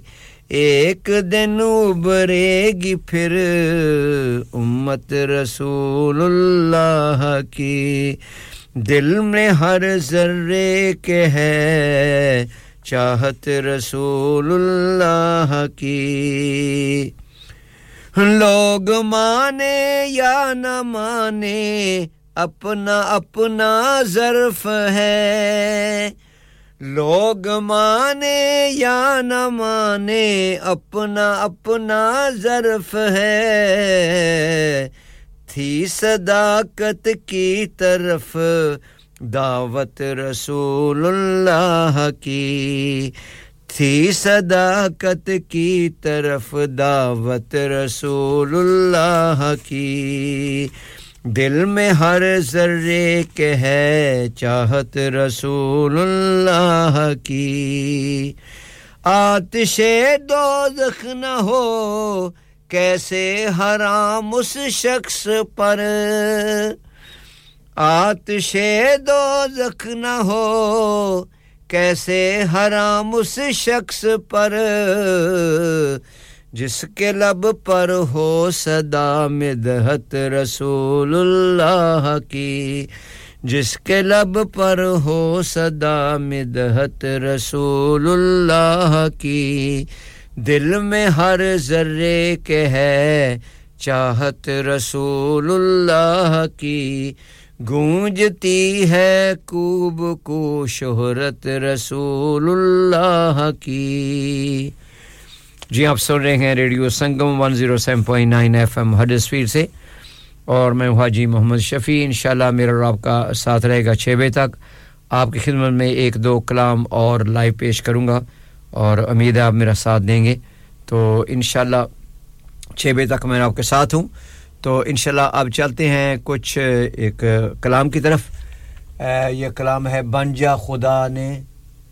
ایک دن ابھرے گی پھر امت رسول اللہ کی دل میں ہر ذرے کے ہے چاہت رسول اللہ کی لوگ مانے یا نہ مانے اپنا اپنا ظرف ہے۔ لوگ مانے یا نہ مانے، اپنا اپنا ظرف ہے۔ تھی صداقت کی طرف، دعوت رسول اللہ کی۔ تھی صداقت کی طرف، دعوت رسول اللہ کی۔ دل میں ہر ذرے کے ہے، چاہت رسول اللہ کی۔ آتش دوزخ نہ ہو، کیسے حرام اس شخص پر؟ آتش دوزخ نہ ہو، کیسے حرام اس شخص پر؟ جس کے لب پر ہو صدا مدحت رسول اللہ کی، جس کے لب پر ہو صدا مدحت رسول اللہ کی۔ دل میں ہر ذرے کے ہے چاہت رسول اللہ کی۔ گونجتی ہے کوب کو شہرت رسول اللہ کی۔ جی آپ سن رہے ہیں radio Sangam 107.9 F M Huddersfield سے اور میں حاجی محمد شفیع، انشاءاللہ میرا اور آپ کا ساتھ رہے گا چھ بجے تک۔ آپ کی خدمت میں ایک دو کلام اور لائیو پیش کروں گا اور امید ہے آپ میرا ساتھ دیں گے۔ تو انشاءاللہ چھ بجے تک میں آپ کے ساتھ ہوں۔ تو انشاءاللہ آپ چلتے ہیں کچھ ایک کلام کی طرف۔ یہ کلام ہے، بن جا خدا نے،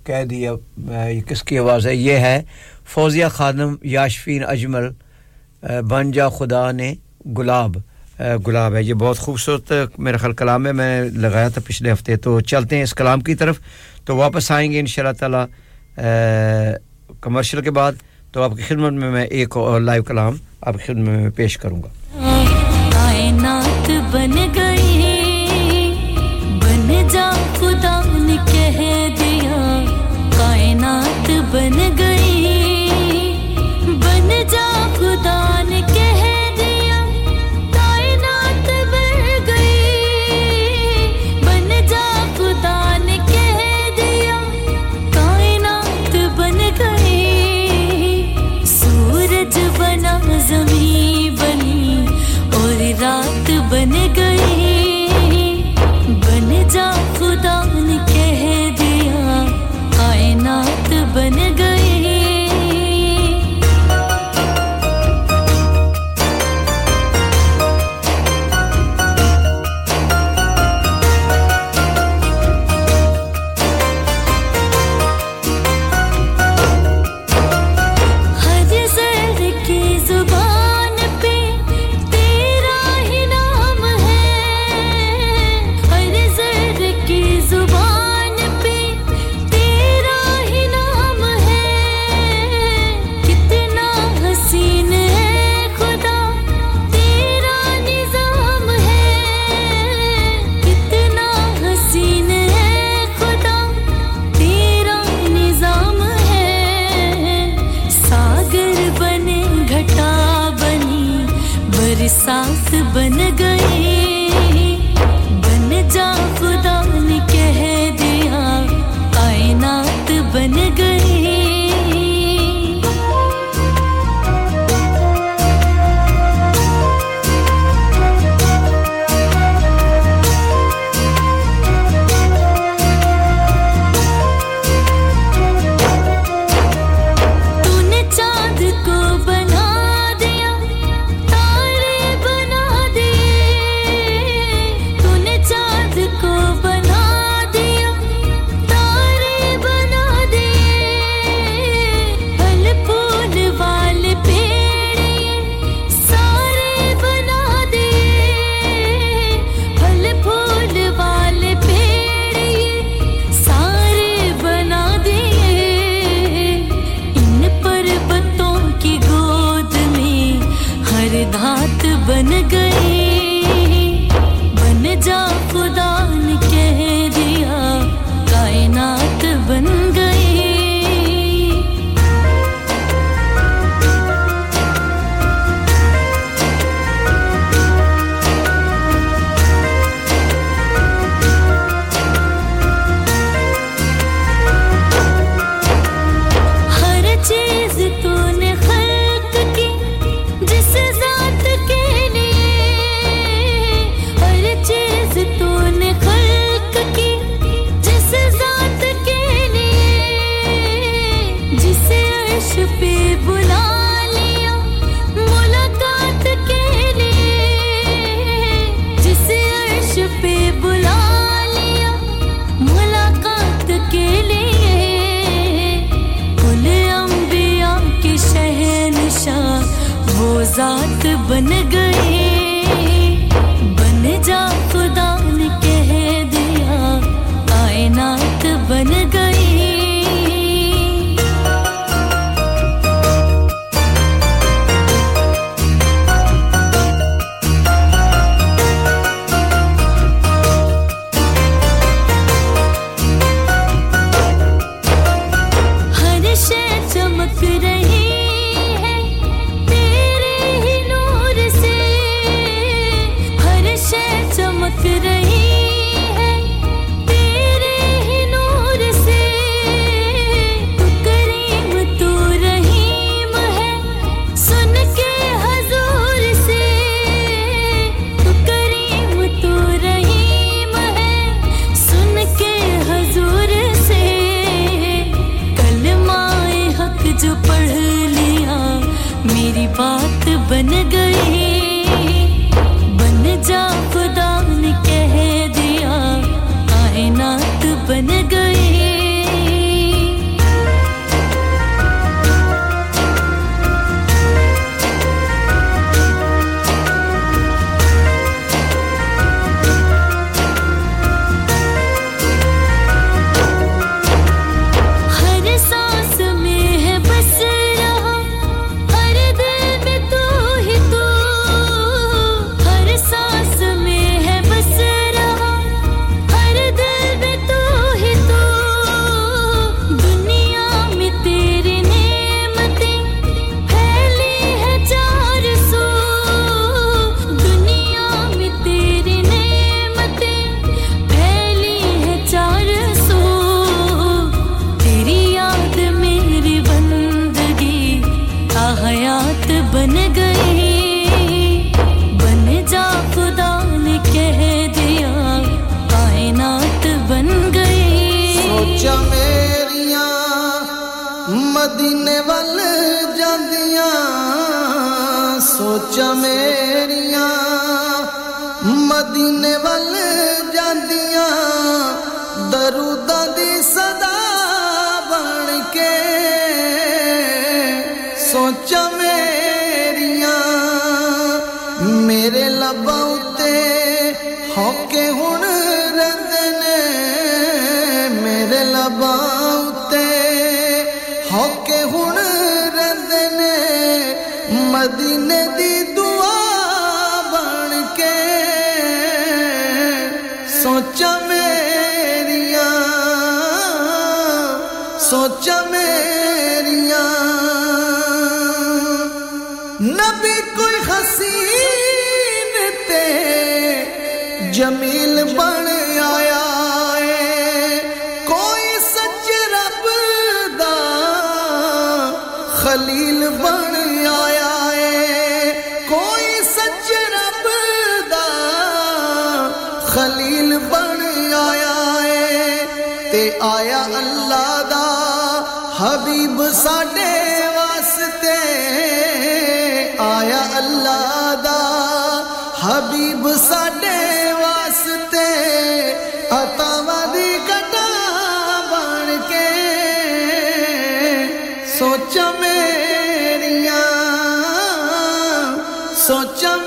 کہہ دیا یہ کس کی آواز ہے؟ یہ ہے فوزیہ خانم یاشفین اجمل بن جا خدا نے گلاب گلاب ہے، یہ بہت خوبصورت میرا خیال کلام ہے، میں لگایا تھا پچھلے ہفتے، تو چلتے ہیں اس کلام کی طرف، تو واپس آئیں گے ان شاء اللہ کمرشل کے بعد، تو آپ کی خدمت میں میں ایک اور لائیو کلام آپ کی خدمت میں پیش کروں گا۔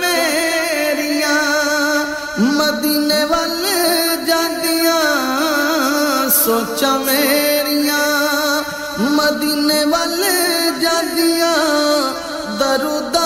میریا مدینے ول جاندیاں سوچا میریا مدینے ول جاندیاں درود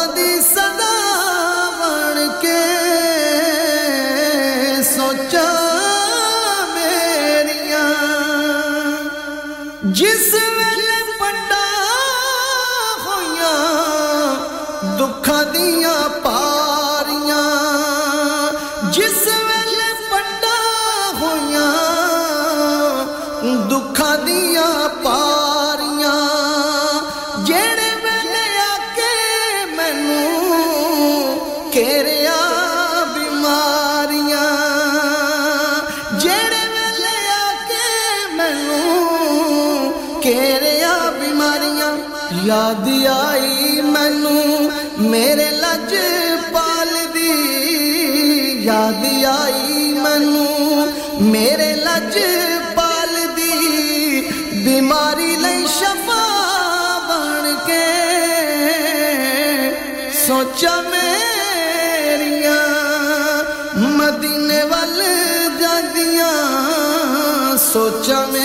سوچا میں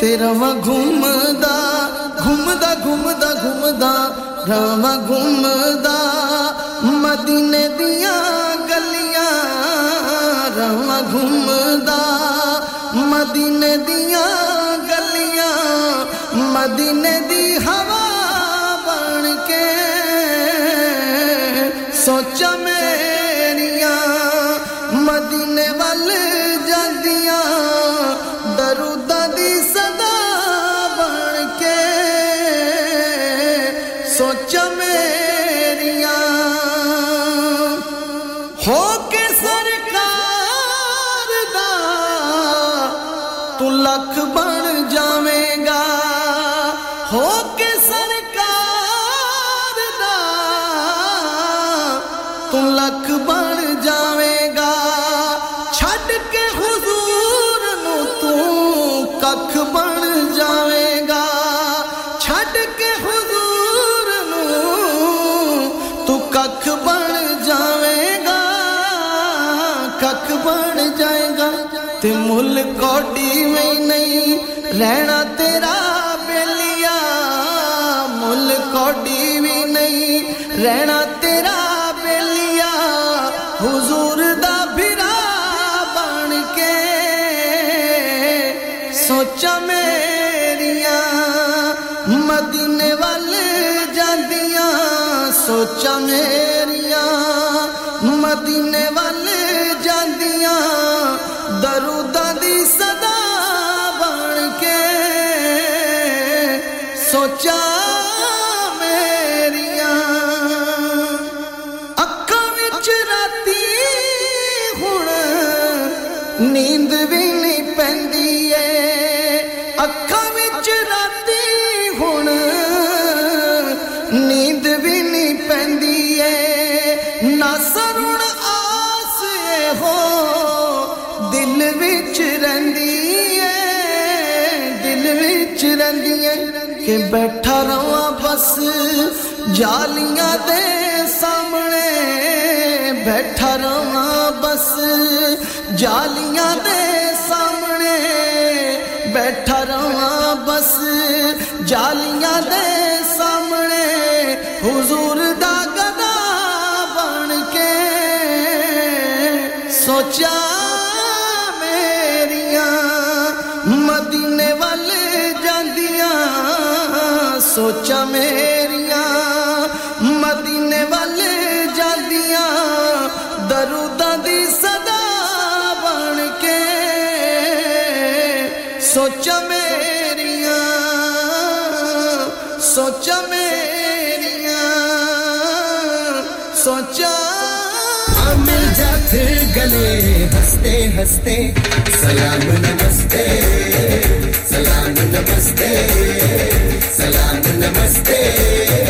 تیرا وا گھومدا گھومدا گھومدا گھومدا روا گھومدا۔ مدینے دیا گلیاں روا گھومدا۔ مدینے دیا گلیاں، مدینے دی ہوا بن کے سوچا میں گل میں نہیں رہنا تیرا بیلیا مل کوٹی بھی نہیں رہنا تیرا بلیا حضور دا بھرا بن کے سوچا میریا مدینے والے جاندیاں سوچا میری کے بیٹھا رہا بس، جالیاں دے سامنے بیٹھا رہا بس، جالیاں دے سامنے بیٹھا رہا بس، جالیاں دے سوچا میریا مدینے والے جاندیاں دروداں دی صدا بن کے۔ سوچا میریا سوچا میریا سوچا۔ مل جاتے گلے ہستے ہستے سلام نمستے سلام نمستے۔ سلام نمستے۔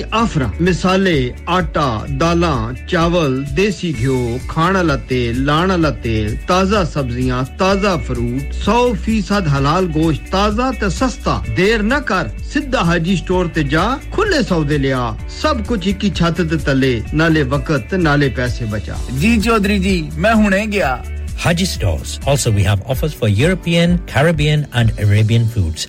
ਕਈ ਆਫਰਾਂ, ਮਿਸਾਲੇ, ਆਟਾ, ਦਾਲਾਂ, ਚਾਵਲ, ਦੇਸੀ ਘਿਓ, ਖਾਣ ਲਤੇ ਲਾਣ ਲਤੇ ਤਾਜ਼ਾ ਸਬਜ਼ੀਆਂ, ਤਾਜ਼ਾ ਫਰੂਟ 100% ਹਲਾਲ ਗੋਸ਼ਤ ਤਾਜ਼ਾ ਤੇ ਸਸਤਾ। ਦੇਰ ਨਾ ਕਰ, ਸਿੱਧਾ ਹਾਜੀ ਸਟੋਰ ਤੇ ਜਾ ਖੁੱਲੇ ਸੌਦੇ ਲਿਆ। ਸਭ ਕੁਝ ਇੱਕ ਹੀ ਛੱਤ ਦੇ ਤਲੇ, ਨਾਲੇ ਵਕਤ, ਨਾਲੇ ਪੈਸੇ ਬਚਾ। ਜੀ ਚੌਧਰੀ ਜੀ, ਮੈਂ ਹੁਣੇ ਗਿਆ। Haji stores. Also, we have offers for European, Caribbean, and Arabian foods.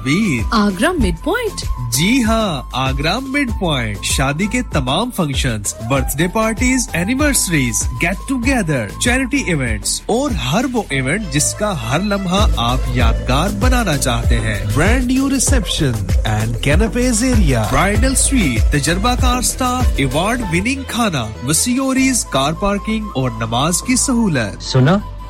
تعبیر۔ Agra mid point. جی ہاں آگرہ مڈ پوائنٹ۔ شادی کے تمام function birthday parties anniversaries get together charity events اور ہر وہ ایونٹ جس کا ہر لمحہ آپ یادگار بنانا چاہتے ہیں۔ Brand new reception and canapes area bridal suite تجربہ کار سٹاف ایوارڈ وننگ کھانا مسیوریز کار پارکنگ اور نماز کی سہولت۔ سنا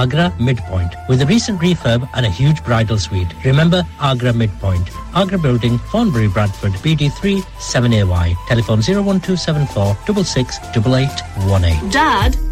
Agra mid point with recent refurb and a huge bridal suite. Remember Agra Midpoint, Agra Building, Fonbury, Bradford, BD3 7AY. Telephone 01274 668818. Dad.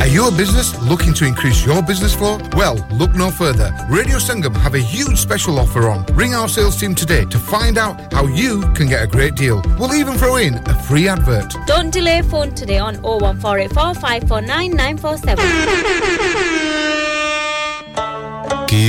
Are you a business looking to increase your business flow? Well, look no further. Radio Sangam have a huge special offer on. Ring our sales team today to find out how you can get a great deal. We'll even throw in a free advert. Don't delay phone today on 01484 549 947.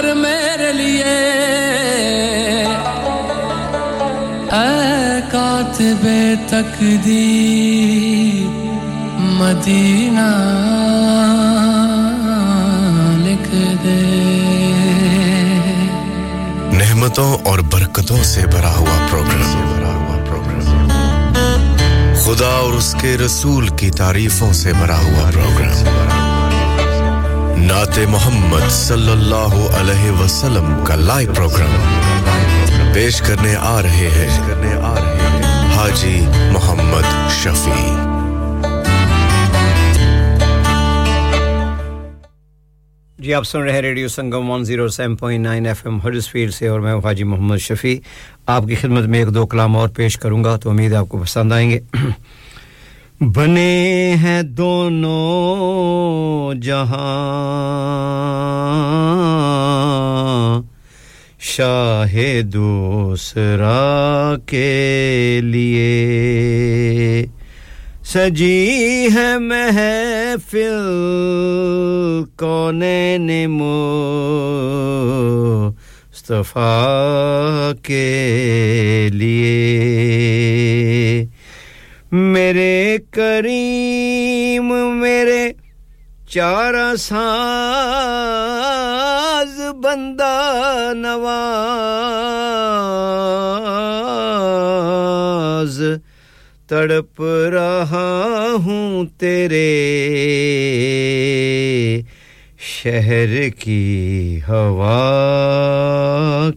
کر میرے لیے۔ اے کاتب تقدیر مدینہ لکھ دے۔ نعمتوں اور برکتوں سے بھرا ہوا پروگرام خدا اور اس کے رسول کی تعریفوں سے بھرا ہوا پروگرام نعت محمد صلی اللہ علیہ وسلم کا لائیو پروگرام پیش کرنے آ رہے ہیں حاجی محمد شفیع۔ جی آپ سن رہے ہیں radio Sangam 107.9 F M Huddersfield سے اور میں حاجی محمد شفیع۔ آپ کی خدمت میں ایک دو کلام اور پیش کروں گا تو امید آپ کو پسند آئیں گے۔ بنے ہیں دونوں جہاں شاہ دوسرا کے لیے سجی ہے محفل کونے نمو صفا کے لیے میرے کریم، میرے چار ساز بندہ نواز۔ تڑپ رہا ہوں تیرے شہر کی ہوا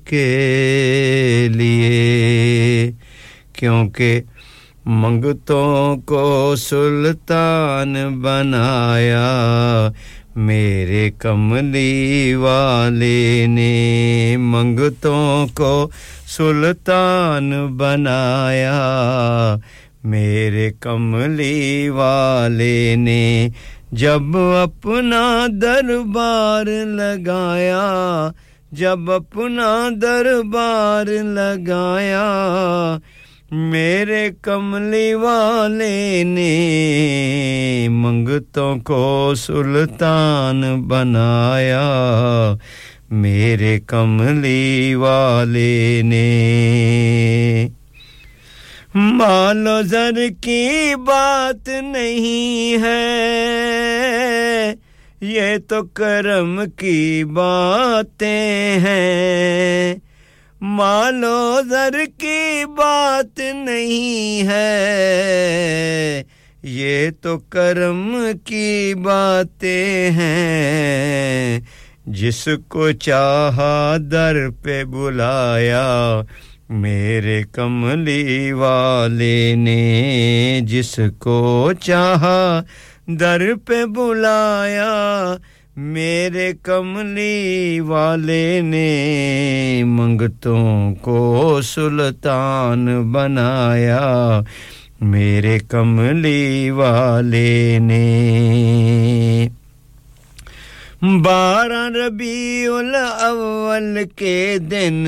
کے لیے، کیونکہ منگتوں کو سلطان بنایا، میرے کملی والے نے منگتوں کو سلطان بنایا، میرے کملی والے نے جب اپنا دربار لگایا، جب اپنا دربار لگایا میرے کملی والے نے منگتوں کو سلطان بنایا۔ میرے کملی والے نے مال و زر کی بات نہیں ہے۔ یہ تو کرم کی باتیں ہیں۔ مانو ذر کی بات نہیں ہے۔ یہ تو کرم کی باتیں ہیں۔ جس کو چاہا در پہ بلایا، میرے کملی والے نے۔ جس کو چاہا در پہ بلایا میرے کملی والے نے منگتوں کو سلطان بنایا۔ میرے کملی والے نے بارہ ربیع الاول کے دن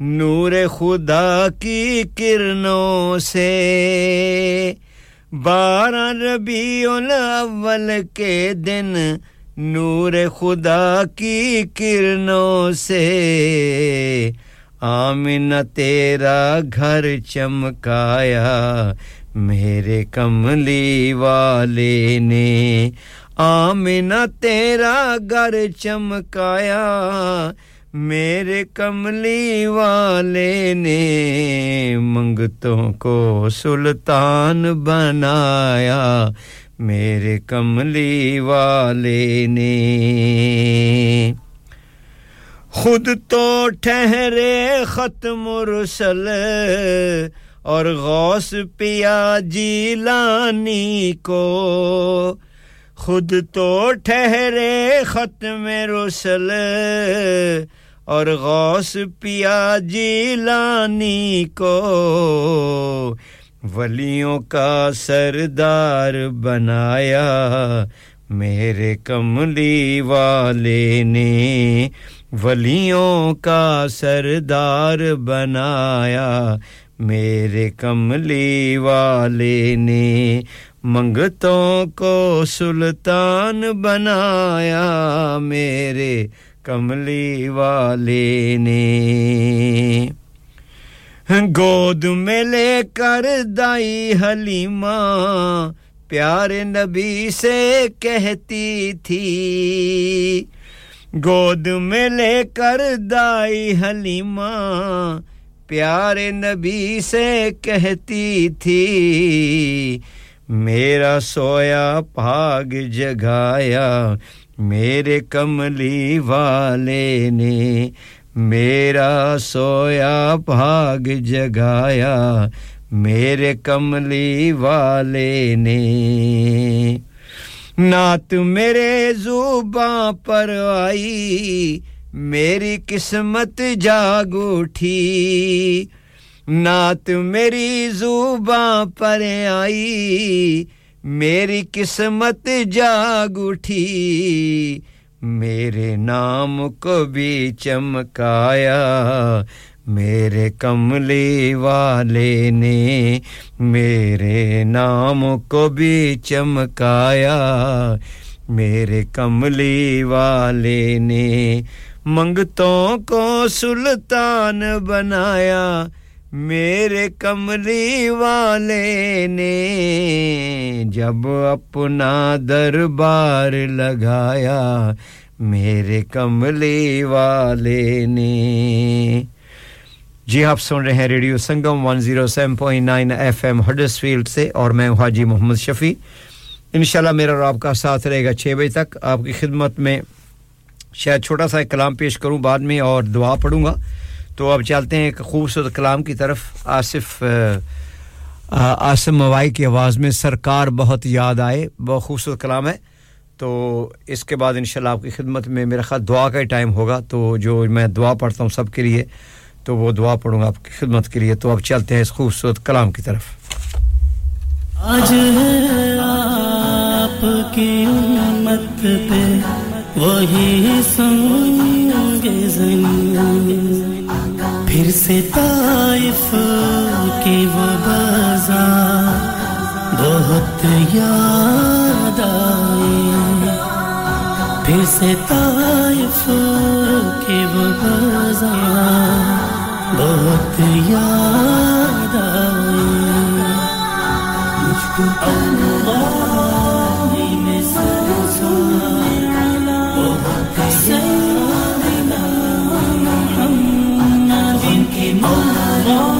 نور خدا کی کرنوں سے بارہ ربیع الاول کے دن نور خدا کی کرنوں سے۔ آمن تیرا گھر چمکایا، میرے کملی والے نے۔ آمن تیرا گھر چمکایا، میرے کملی والے نے۔ منگتوں کو سلطان بنایا میرے کملی والے نے۔ خود تو ٹھہرے ختم رسل اور غوث پیا جیلانی کو۔ خود تو ٹھہرے ختم رسل اور غوث پیا جیلانی کو۔ ولیوں کا سردار بنایا، میرے کملی والے نے ولیوں کا سردار بنایا، میرے کملی والے نے منگتوں کو سلطان بنایا، میرے کملی والے نے۔ گود میں لے کر دائی حلیمہ پیار نبی سے کہتی تھی۔ گود میں لے کر دائی حلیمہ، پیارے نبی سے کہتی تھی۔ میرا سویا پاگ جگایا، میرے کملی والے نے میرا سویا بھاگ جگایا، میرے کملی والے نے۔ نعت میرے زوباں پر آئی، میری قسمت جاگ اٹھی۔ نعت میری زوباں پر آئی، میری قسمت جاگ اٹھی۔ میرے نام کو بھی چمکایا، میرے کملی والے نے میرے نام کو بھی چمکایا، میرے کملی والے نے منگتوں کو سلطان بنایا میرے کمری والے نے جب اپنا دربار لگایا، میرے کملی والے نے۔ جی آپ سن رہے ہیں radio Sangam 107.9 F M Huddersfield سے اور میں حاجی محمد شفیع۔ انشاءاللہ میرا اور آپ کا ساتھ رہے گا چھ بجے تک۔ آپ کی خدمت میں شاید چھوٹا سا کلام پیش کروں، بعد میں اور دعا پڑھوں گا۔ تو اب چلتے ہیں ایک خوبصورت کلام کی طرف۔ آصف آصف موائی کی آواز میں سرکار بہت یاد آئے، بہت خوبصورت کلام ہے۔ تو اس کے بعد انشاءاللہ آپ کی خدمت میں میرا خیال دعا کا ہی ٹائم ہوگا۔ تو جو میں دعا پڑھتا ہوں سب کے لیے، تو وہ دعا پڑھوں گا آپ کی خدمت کے لیے۔ تو اب چلتے ہیں اس خوبصورت کلام کی طرف۔ آج ہے آپ کی امت پہ وہی سنگ زنگ پھر سے طائف کی وہ بازار بہت یاد آئے۔ پھر سے طائف کی وہ بازار بہت یاد آئے۔ مجھ کو Oh.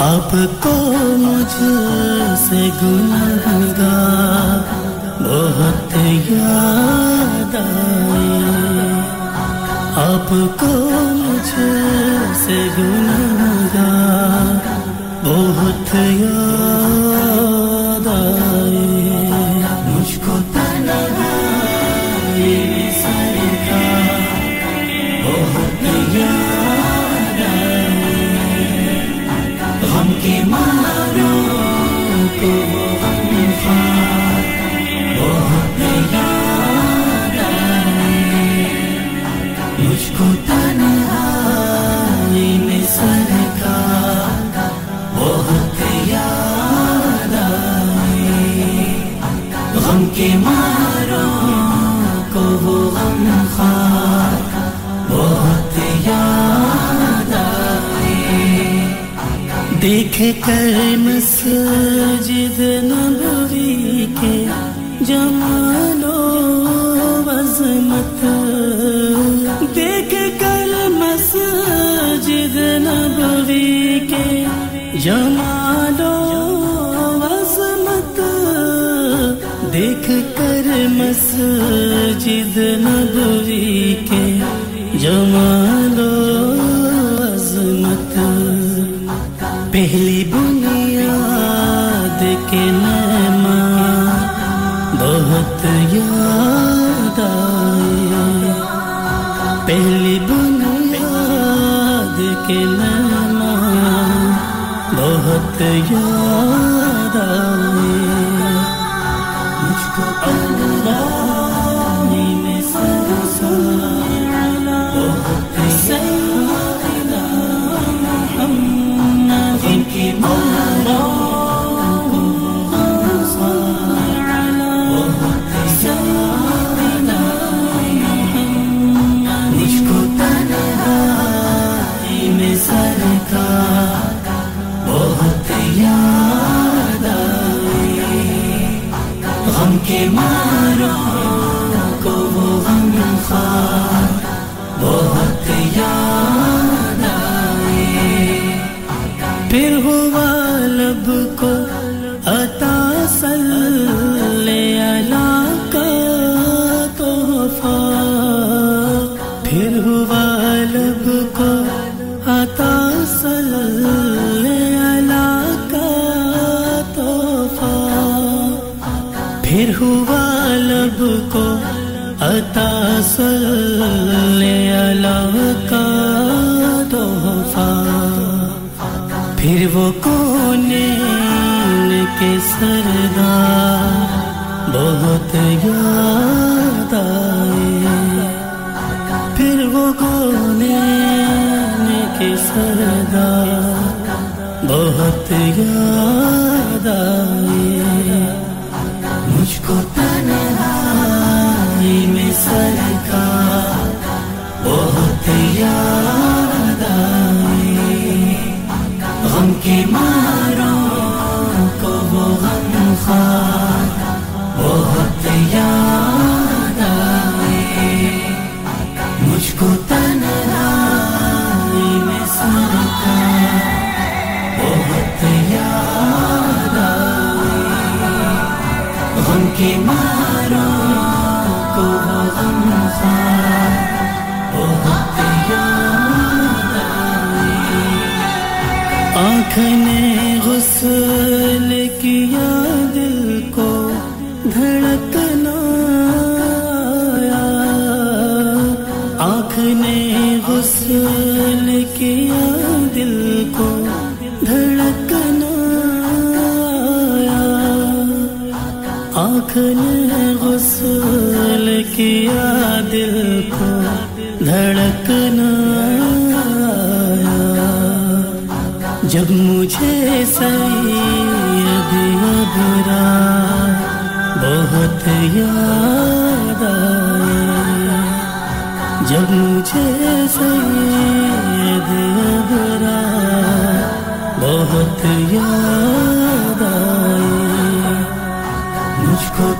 آپ کو مجھ سے گنگا بہت یاد آئے۔ آپ کو مجھ سے گنگا بہت یاد دیکھ کر مسجد نبوی کے جمال و عظمت دیکھ کر مسجد نبوی کے جمال و عظمت دیکھ کر مسجد نبوی کے جمال کے نعمہ بہت یاد یاد آئے۔ پھر ہوا لب کو کا تحفہ۔ پھر وہ کونین کے سردار؟ بہت یاد آئے۔ پھر وہ کونین کے سردار؟ بہت یاد آئے۔ غم کے ماروں کو وہ غم بہت یاد آئے مجھ کو تنہائی میں سرکار بہت یاد آئے غم کے ماروں آنکھ نے یاد جب مجھے سید ادرا بہت یاد آئے مجھ کو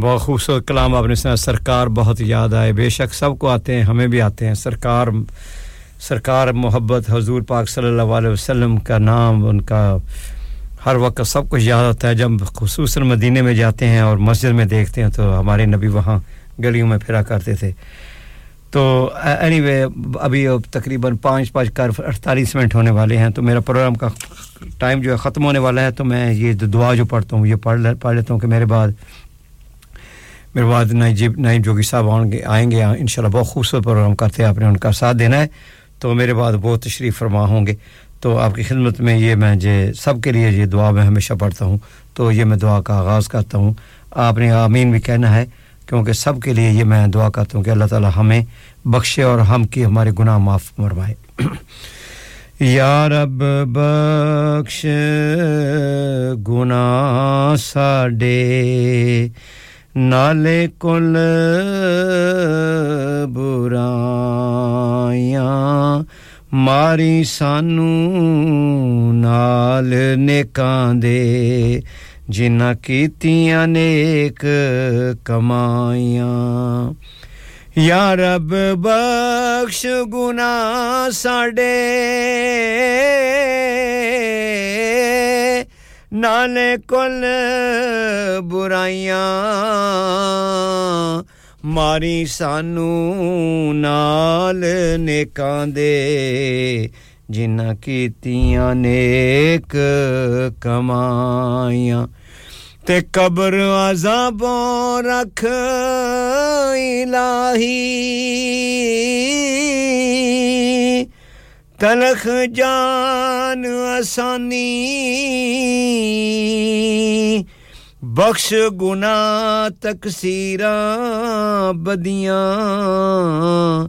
بہت خوبصورت کلام آپ نے سنا سرکار بہت یاد آئے۔ بے شک سب کو آتے ہیں ہمیں بھی آتے ہیں۔ سرکار سرکار محبت حضور پاک صلی اللہ علیہ وسلم کا نام ان کا ہر وقت سب کچھ یاد ہوتا ہے۔ جب خصوصاً مدینے میں جاتے ہیں اور مسجد میں دیکھتے ہیں تو ہمارے نبی وہاں گلیوں میں پھرا کرتے تھے۔ تو اینی anyway, وے ابھی اب تقریباً پانچ پانچ کار اڑتالیس منٹ ہونے والے ہیں تو میرا پروگرام کا ٹائم جو ہے ختم ہونے والا ہے۔ تو میں یہ دعا جو پڑھتا ہوں یہ پڑھ پڑھ لیتا ہوں کہ میرے بعد میرے بعد نائب نائب جوگی صاحب آئیں گے، انشاءاللہ بہت خوبصورت پروگرام کرتے ہیں، آپ نے ان کا ساتھ دینا ہے۔ تو میرے بعد بہت تشریف فرما ہوں گے۔ تو آپ کی خدمت میں یہ میں جے سب کے لیے یہ دعا میں ہمیشہ پڑھتا ہوں۔ تو یہ میں دعا کا آغاز کرتا ہوں۔ آپ نے آمین بھی کہنا ہے، کیونکہ سب کے لیے یہ میں دعا کرتا ہوں کہ اللہ تعالی ہمیں بخشے اور ہم کی ہمارے گناہ معاف مروائے یا رب، بخش گناہ ساڈے۔ ਨਾਲੇ ਕੁਲ ਬੁਰਾਈਆਂ, ਮਾਰੀ ਸਾਨੂੰ ਨਾਲ ਨੇਕਾਂ ਦੇ, ਜਿਨ੍ਹਾਂ ਕੀਤੀਆਂ ਨੇਕ ਕਮਾਈਆਂ। ਯਾ ਰੱਬ ਬਖਸ਼ ਗੁਨਾਹ ਸਾਡੇ। ਨਾਲੇ ਕੁੱਲ ਬੁਰਾਈਆਂ, ਮਾਰੀ ਸਾਨੂੰ ਨਾਲ ਨੇਕਾਂ ਦੇ, ਜਿਨ੍ਹਾਂ ਕੀਤੀਆਂ ਨੇਕ ਕਮਾਈਆਂ। ਤੇ ਕਬਰ ਅਜ਼ਾਬੋਂ ਰੱਖ ਇਲਾਹੀ। تلخ جان آسانی، بخش گنا تقسیر بدیاں،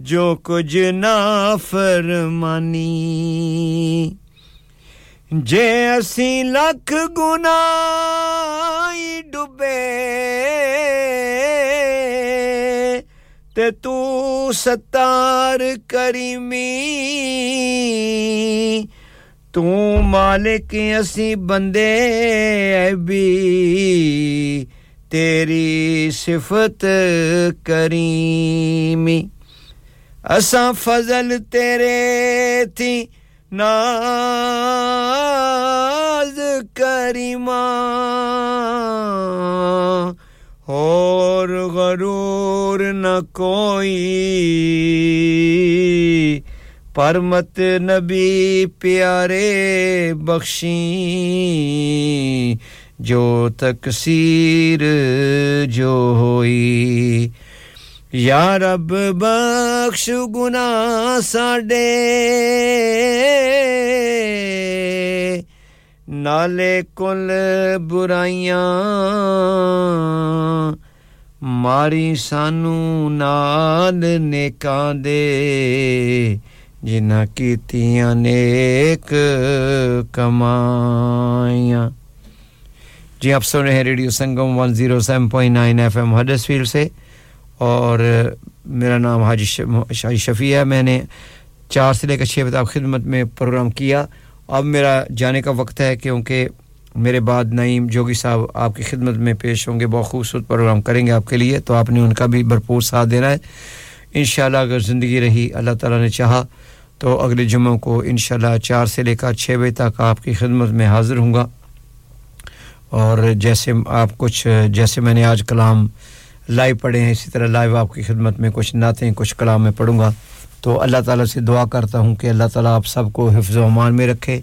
جو کچھ نافرمانی۔ جے اسی لکھ گنا ڈبے تے تو ستار کریمی، تو مالک اسی بندے بھی، تیری صفت کریمی۔ اساں فضل تیرے تھی ناز کریمہ اور غرور نہ کوئی۔ پرمت نبی پیارے بخشی، جو تکسیر جو ہوئی۔ یا رب بخش گناہ ساڈے۔ نالے کل برائیاں۔ ਮਾਰੀ ਸਾਨੂੰ ਨਾਲ ਨੇਕਾਂ ਦੇ ਜਿਨ੍ਹਾਂ ਕੀਤੀਆਂ نیک کمائیاں۔ جی آپ سن رہے ہیں radio Sangam 107.9 F M Huddersfield سے۔ اور میرا نام حاجی شفیع ہے۔ میں نے چار سے لے کر چھ بتا خدمت میں پروگرام کیا۔ اب میرا جانے کا وقت ہے کیونکہ میرے بعد نعیم جوگی صاحب آپ کی خدمت میں پیش ہوں گے بہت خوبصورت پروگرام کریں گے آپ کے لیے تو آپ نے ان کا بھی بھرپور ساتھ دینا ہے۔ انشاءاللہ اگر زندگی رہی اللہ تعالیٰ نے چاہا تو اگلے جمعہ کو انشاءاللہ چار سے لے کر چھ بجے تک آپ کی خدمت میں حاضر ہوں گا۔ اور جیسے آپ کچھ جیسے میں نے آج کلام لائیو پڑھے ہیں، اسی طرح لائیو آپ کی خدمت میں کچھ نعتیں، کچھ کلام میں پڑھوں گا۔ تو اللہ تعالیٰ سے دعا کرتا ہوں کہ اللہ تعالیٰ آپ سب کو حفظ و امان میں رکھے۔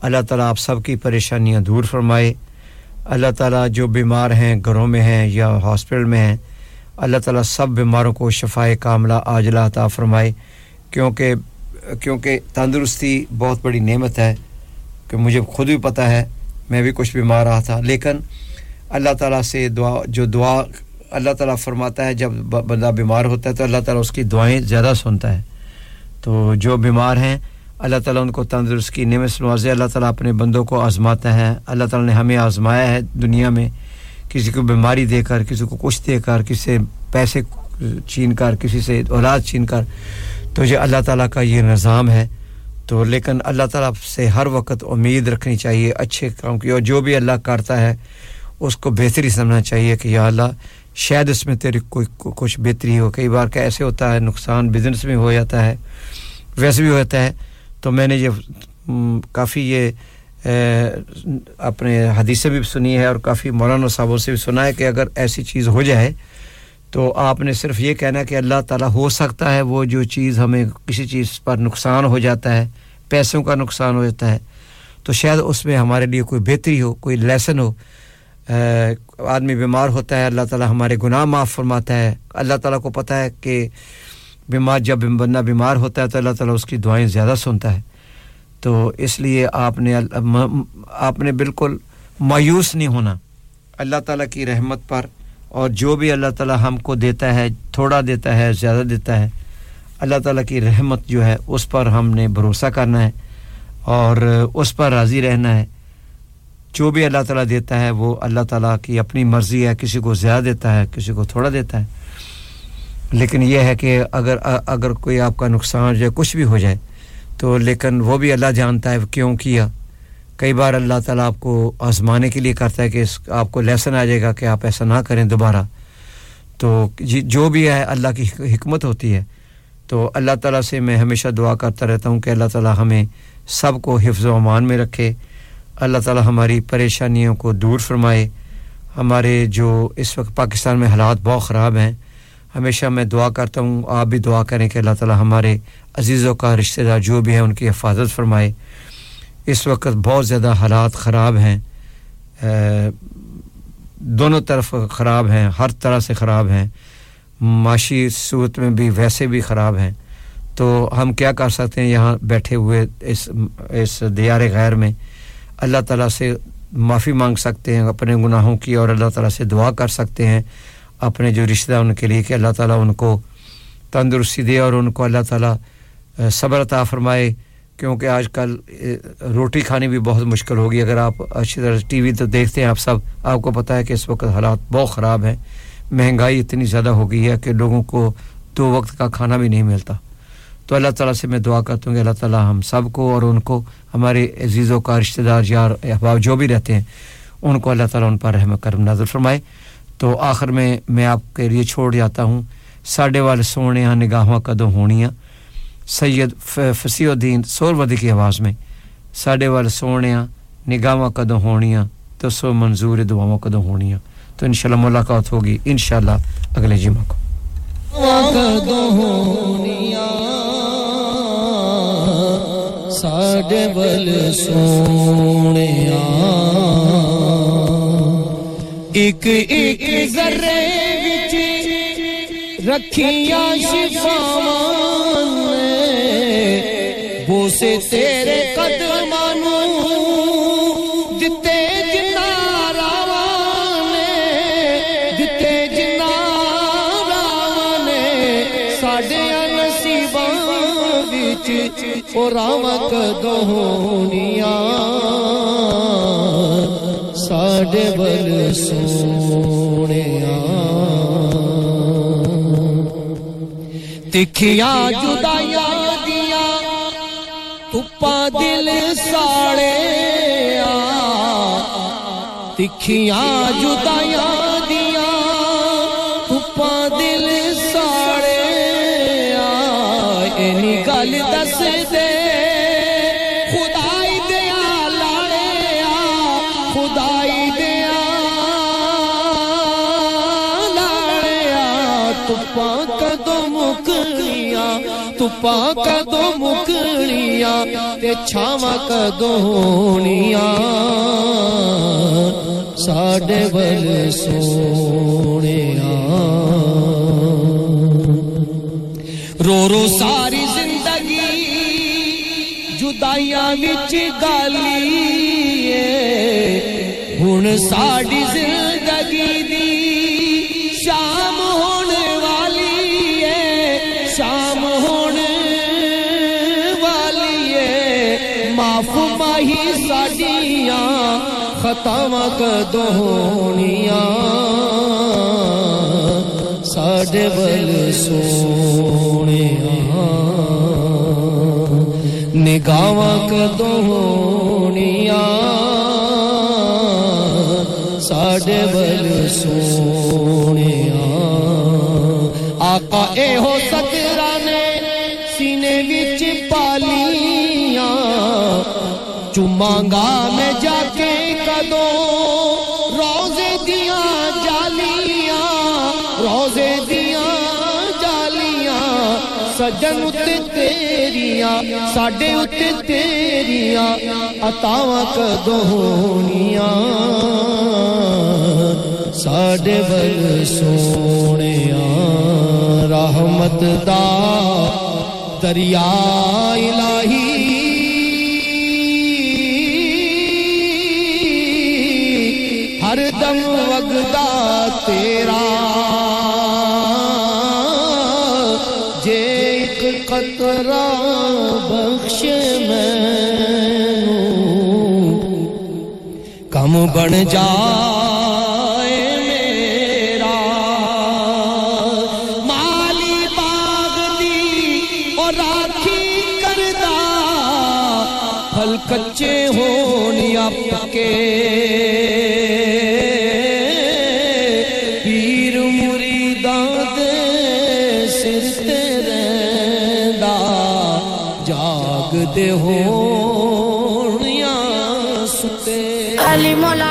اللہ تعالیٰ آپ سب کی پریشانیاں دور فرمائے۔ اللہ تعالیٰ جو بیمار ہیں، گھروں میں ہیں یا ہاسپٹل میں ہیں، اللہ تعالیٰ سب بیماروں کو شفاء کاملہ عاجلہ عطا فرمائے۔ کیونکہ کیونکہ تندرستی بہت بڑی نعمت ہے کہ مجھے خود بھی پتہ ہے، میں بھی کچھ بیمار رہا تھا۔ لیکن اللہ تعالیٰ سے دعا، جو دعا اللہ تعالیٰ فرماتا ہے، جب بندہ بیمار ہوتا ہے تو اللہ تعالیٰ اس کی دعائیں زیادہ سنتا ہے۔ تو جو بیمار ہیں، اللہ تعالیٰ ان کو تندرست کی نعمت نوازے اللہ تعالیٰ اپنے بندوں کو آزماتا ہے۔ اللہ تعالیٰ نے ہمیں آزمایا ہے دنیا میں، کسی کو بیماری دے کر، کسی کو کچھ دے کر، کسی سے پیسے چھین کر، کسی سے اولاد چھین کر۔ تو یہ اللہ تعالیٰ کا یہ نظام ہے۔ تو لیکن اللہ تعالیٰ سے ہر وقت امید رکھنی چاہیے، اچھے کام کی، اور جو بھی اللہ کرتا ہے، اس کو بہتری سمجھنا چاہیے کہ یا اللہ شاید اس میں تیری کوئی کچھ بہتری ہو۔ کئی بار کا ایسے ہوتا ہے، نقصان بزنس میں ہو جاتا ہے۔ ویسے بھی ہوتا ہے۔ تو میں نے یہ کافی یہ اپنے حدیثیں بھی سنی ہے اور کافی مولانا صاحبوں سے بھی سنا ہے کہ اگر ایسی چیز ہو جائے تو آپ نے صرف یہ کہنا کہ اللہ تعالیٰ ہو سکتا ہے وہ جو چیز ہمیں کسی چیز پر نقصان ہو جاتا ہے، پیسوں کا نقصان ہو جاتا ہے۔ تو شاید اس میں ہمارے لیے کوئی بہتری ہو، کوئی لیسن ہو۔ آدمی بیمار ہوتا ہے، اللہ تعالیٰ ہمارے گناہ معاف فرماتا ہے۔ اللہ تعالیٰ کو پتہ ہے کہ بیمار، جب بندہ بیمار ہوتا ہے تو اللہ تعالیٰ اس کی دعائیں زیادہ سنتا ہے۔ تو اس لیے آپ نے آپ نے بالکل مایوس نہیں ہونا۔ اللہ تعالیٰ کی رحمت پر اور جو بھی اللہ تعالیٰ ہم کو دیتا ہے، تھوڑا دیتا ہے، زیادہ دیتا ہے، اللہ تعالیٰ کی رحمت جو ہے، اس پر ہم نے بھروسہ کرنا ہے اور اس پر راضی رہنا ہے۔ جو بھی اللہ تعالیٰ دیتا ہے وہ اللہ تعالیٰ کی اپنی مرضی ہے، کسی کو زیادہ دیتا ہے، کسی کو تھوڑا دیتا ہے۔ لیکن یہ ہے کہ اگر اگر کوئی آپ کا نقصان یا کچھ بھی ہو جائے، تو لیکن وہ بھی اللہ جانتا ہے کیوں کیا۔ کئی بار اللہ تعالیٰ آپ کو آزمانے کے لیے کرتا ہے کہ اس، آپ کو لیسن آ جائے گا کہ آپ ایسا نہ کریں دوبارہ۔ تو جی، جو بھی ہے، اللہ کی حکمت ہوتی ہے۔ تو اللہ تعالیٰ سے میں ہمیشہ دعا کرتا رہتا ہوں کہ اللہ تعالیٰ ہمیں سب کو حفظ و امان میں رکھے۔ اللہ تعالی ہماری پریشانیوں کو دور فرمائے۔ ہمارے جو اس وقت پاکستان میں حالات بہت خراب ہیں، ہمیشہ میں دعا کرتا ہوں، آپ بھی دعا کریں کہ اللہ تعالی ہمارے عزیزوں کا، رشتہ دار جو بھی ہیں، ان کی حفاظت فرمائے۔ اس وقت بہت زیادہ حالات خراب ہیں۔ دونوں طرف خراب ہیں، ہر طرح سے خراب ہیں۔ معاشی صورت میں بھی ویسے بھی خراب ہیں۔ تو ہم کیا کر سکتے ہیں یہاں بیٹھے ہوئے اس اس دیار غیر میں؟ اللہ تعالیٰ سے معافی مانگ سکتے ہیں، اپنے گناہوں کی، اور اللہ تعالیٰ سے دعا کر سکتے ہیں۔ اپنے جو رشتہ ان کے لیے کہ اللہ تعالیٰ ان کو تندرستی دے اور ان کو اللہ تعالیٰ صبر عطا فرمائے۔ کیونکہ آج کل روٹی کھانی بھی بہت مشکل ہوگی۔ اگر آپ اچھی طرح ٹی وی تو دیکھتے ہیں آپ سب۔ آپ کو پتہ ہے کہ اس وقت حالات بہت خراب ہیں۔ مہنگائی اتنی زیادہ ہو گئی ہے کہ لوگوں کو دو وقت کا کھانا بھی نہیں ملتا۔ تو اللہ تعالیٰ سے میں دعا کرتا ہوں کہ اللہ تعالیٰ ہم سب کو اور ان کو ہمارے عزیزوں کا رشتہ دار یار، احباب جو بھی رہتے ہیں، ان کو اللہ تعالیٰ ان پر رحم کرم نظر فرمائے۔ تو آخر میں میں آپ کے لیے چھوڑ جاتا ہوں۔ ساڈے والے سونے ہاں نگاہاں کدو ہونیاں۔ سید فصیح الدین سورودی کی آواز میں، ساڈے والے سونے ہاں نگاہاں کدو ہونیاں تو سو منظور دعاؤں کدو ہونیاں۔ تو انشاءاللہ ملاقات ہوگی انشاءاللہ اگلے جمعہ کو۔ ساڈے بل سونے ایک ایک ذرے وچ رکھیاں شفاواں بوسے تیرے رامک دونیا ساڈے بل سونے تکھیا جدایا دیا تپا دل ساڑے تکھیا جدایا ਧੁੱਪਾਂ ਕਦੋਂ ਮੁਕਣੀਆਂ ਤੇ ਛਾਵਾਂ ਕਦੋਂ ਹੋਣੀਆਂ ਸਾਡੇ ਵੱਲ ਸੋਹਣਿਆ ਰੋ ਰੋ ਸਾਰੀ ਜ਼ਿੰਦਗੀ ਜੁਦਾਈਆਂ ਵਿੱਚ ਗਾਲੀ ਏ ਹੁਣ ਸਾਡੀ ਜ਼ਿੰਦਗੀ ਦੀ ਖਤਾਵਾਂ ਕਦੋਂ ਹੋਣੀਆਂ ਸਾਡੇ ਵੱਲ ਸੋਹਣਿਆ ਨਿਗਾਹਾਂ ਕਦੋਂ ਹੋਣੀਆਂ ਸਾਡੇ ਵੱਲ ਸੋਹਣਿਆ ਆਕਾ ਇਹੋ ਸਤਰਾ ਨੇ ਸੀਨੇ ਵਿੱਚ ਪਾਲੀਆਂ ਚੁਮਾਂਗਾ ਮੈਂ تیریاں ساڈے اتے تیریاں عطاواں کدوں ہونیاں ساڈے بل سونیاں رحمت دا دریا الہی ہر دم وگدا تیرا قطرہ بخش میں کم بن جا salimos la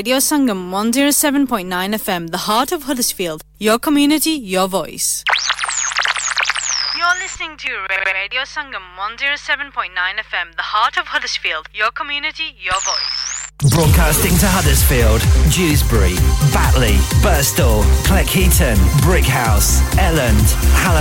Radio Sangam 107.9 FM, the heart of Huddersfield. Your community, your voice. You're listening to Radio Sangam 107.9 FM, the heart of Huddersfield. Your community, your voice. Broadcasting to Huddersfield, Dewsbury, Batley, Burstall, Cleckheaton, Brickhouse, Elland, Halifax.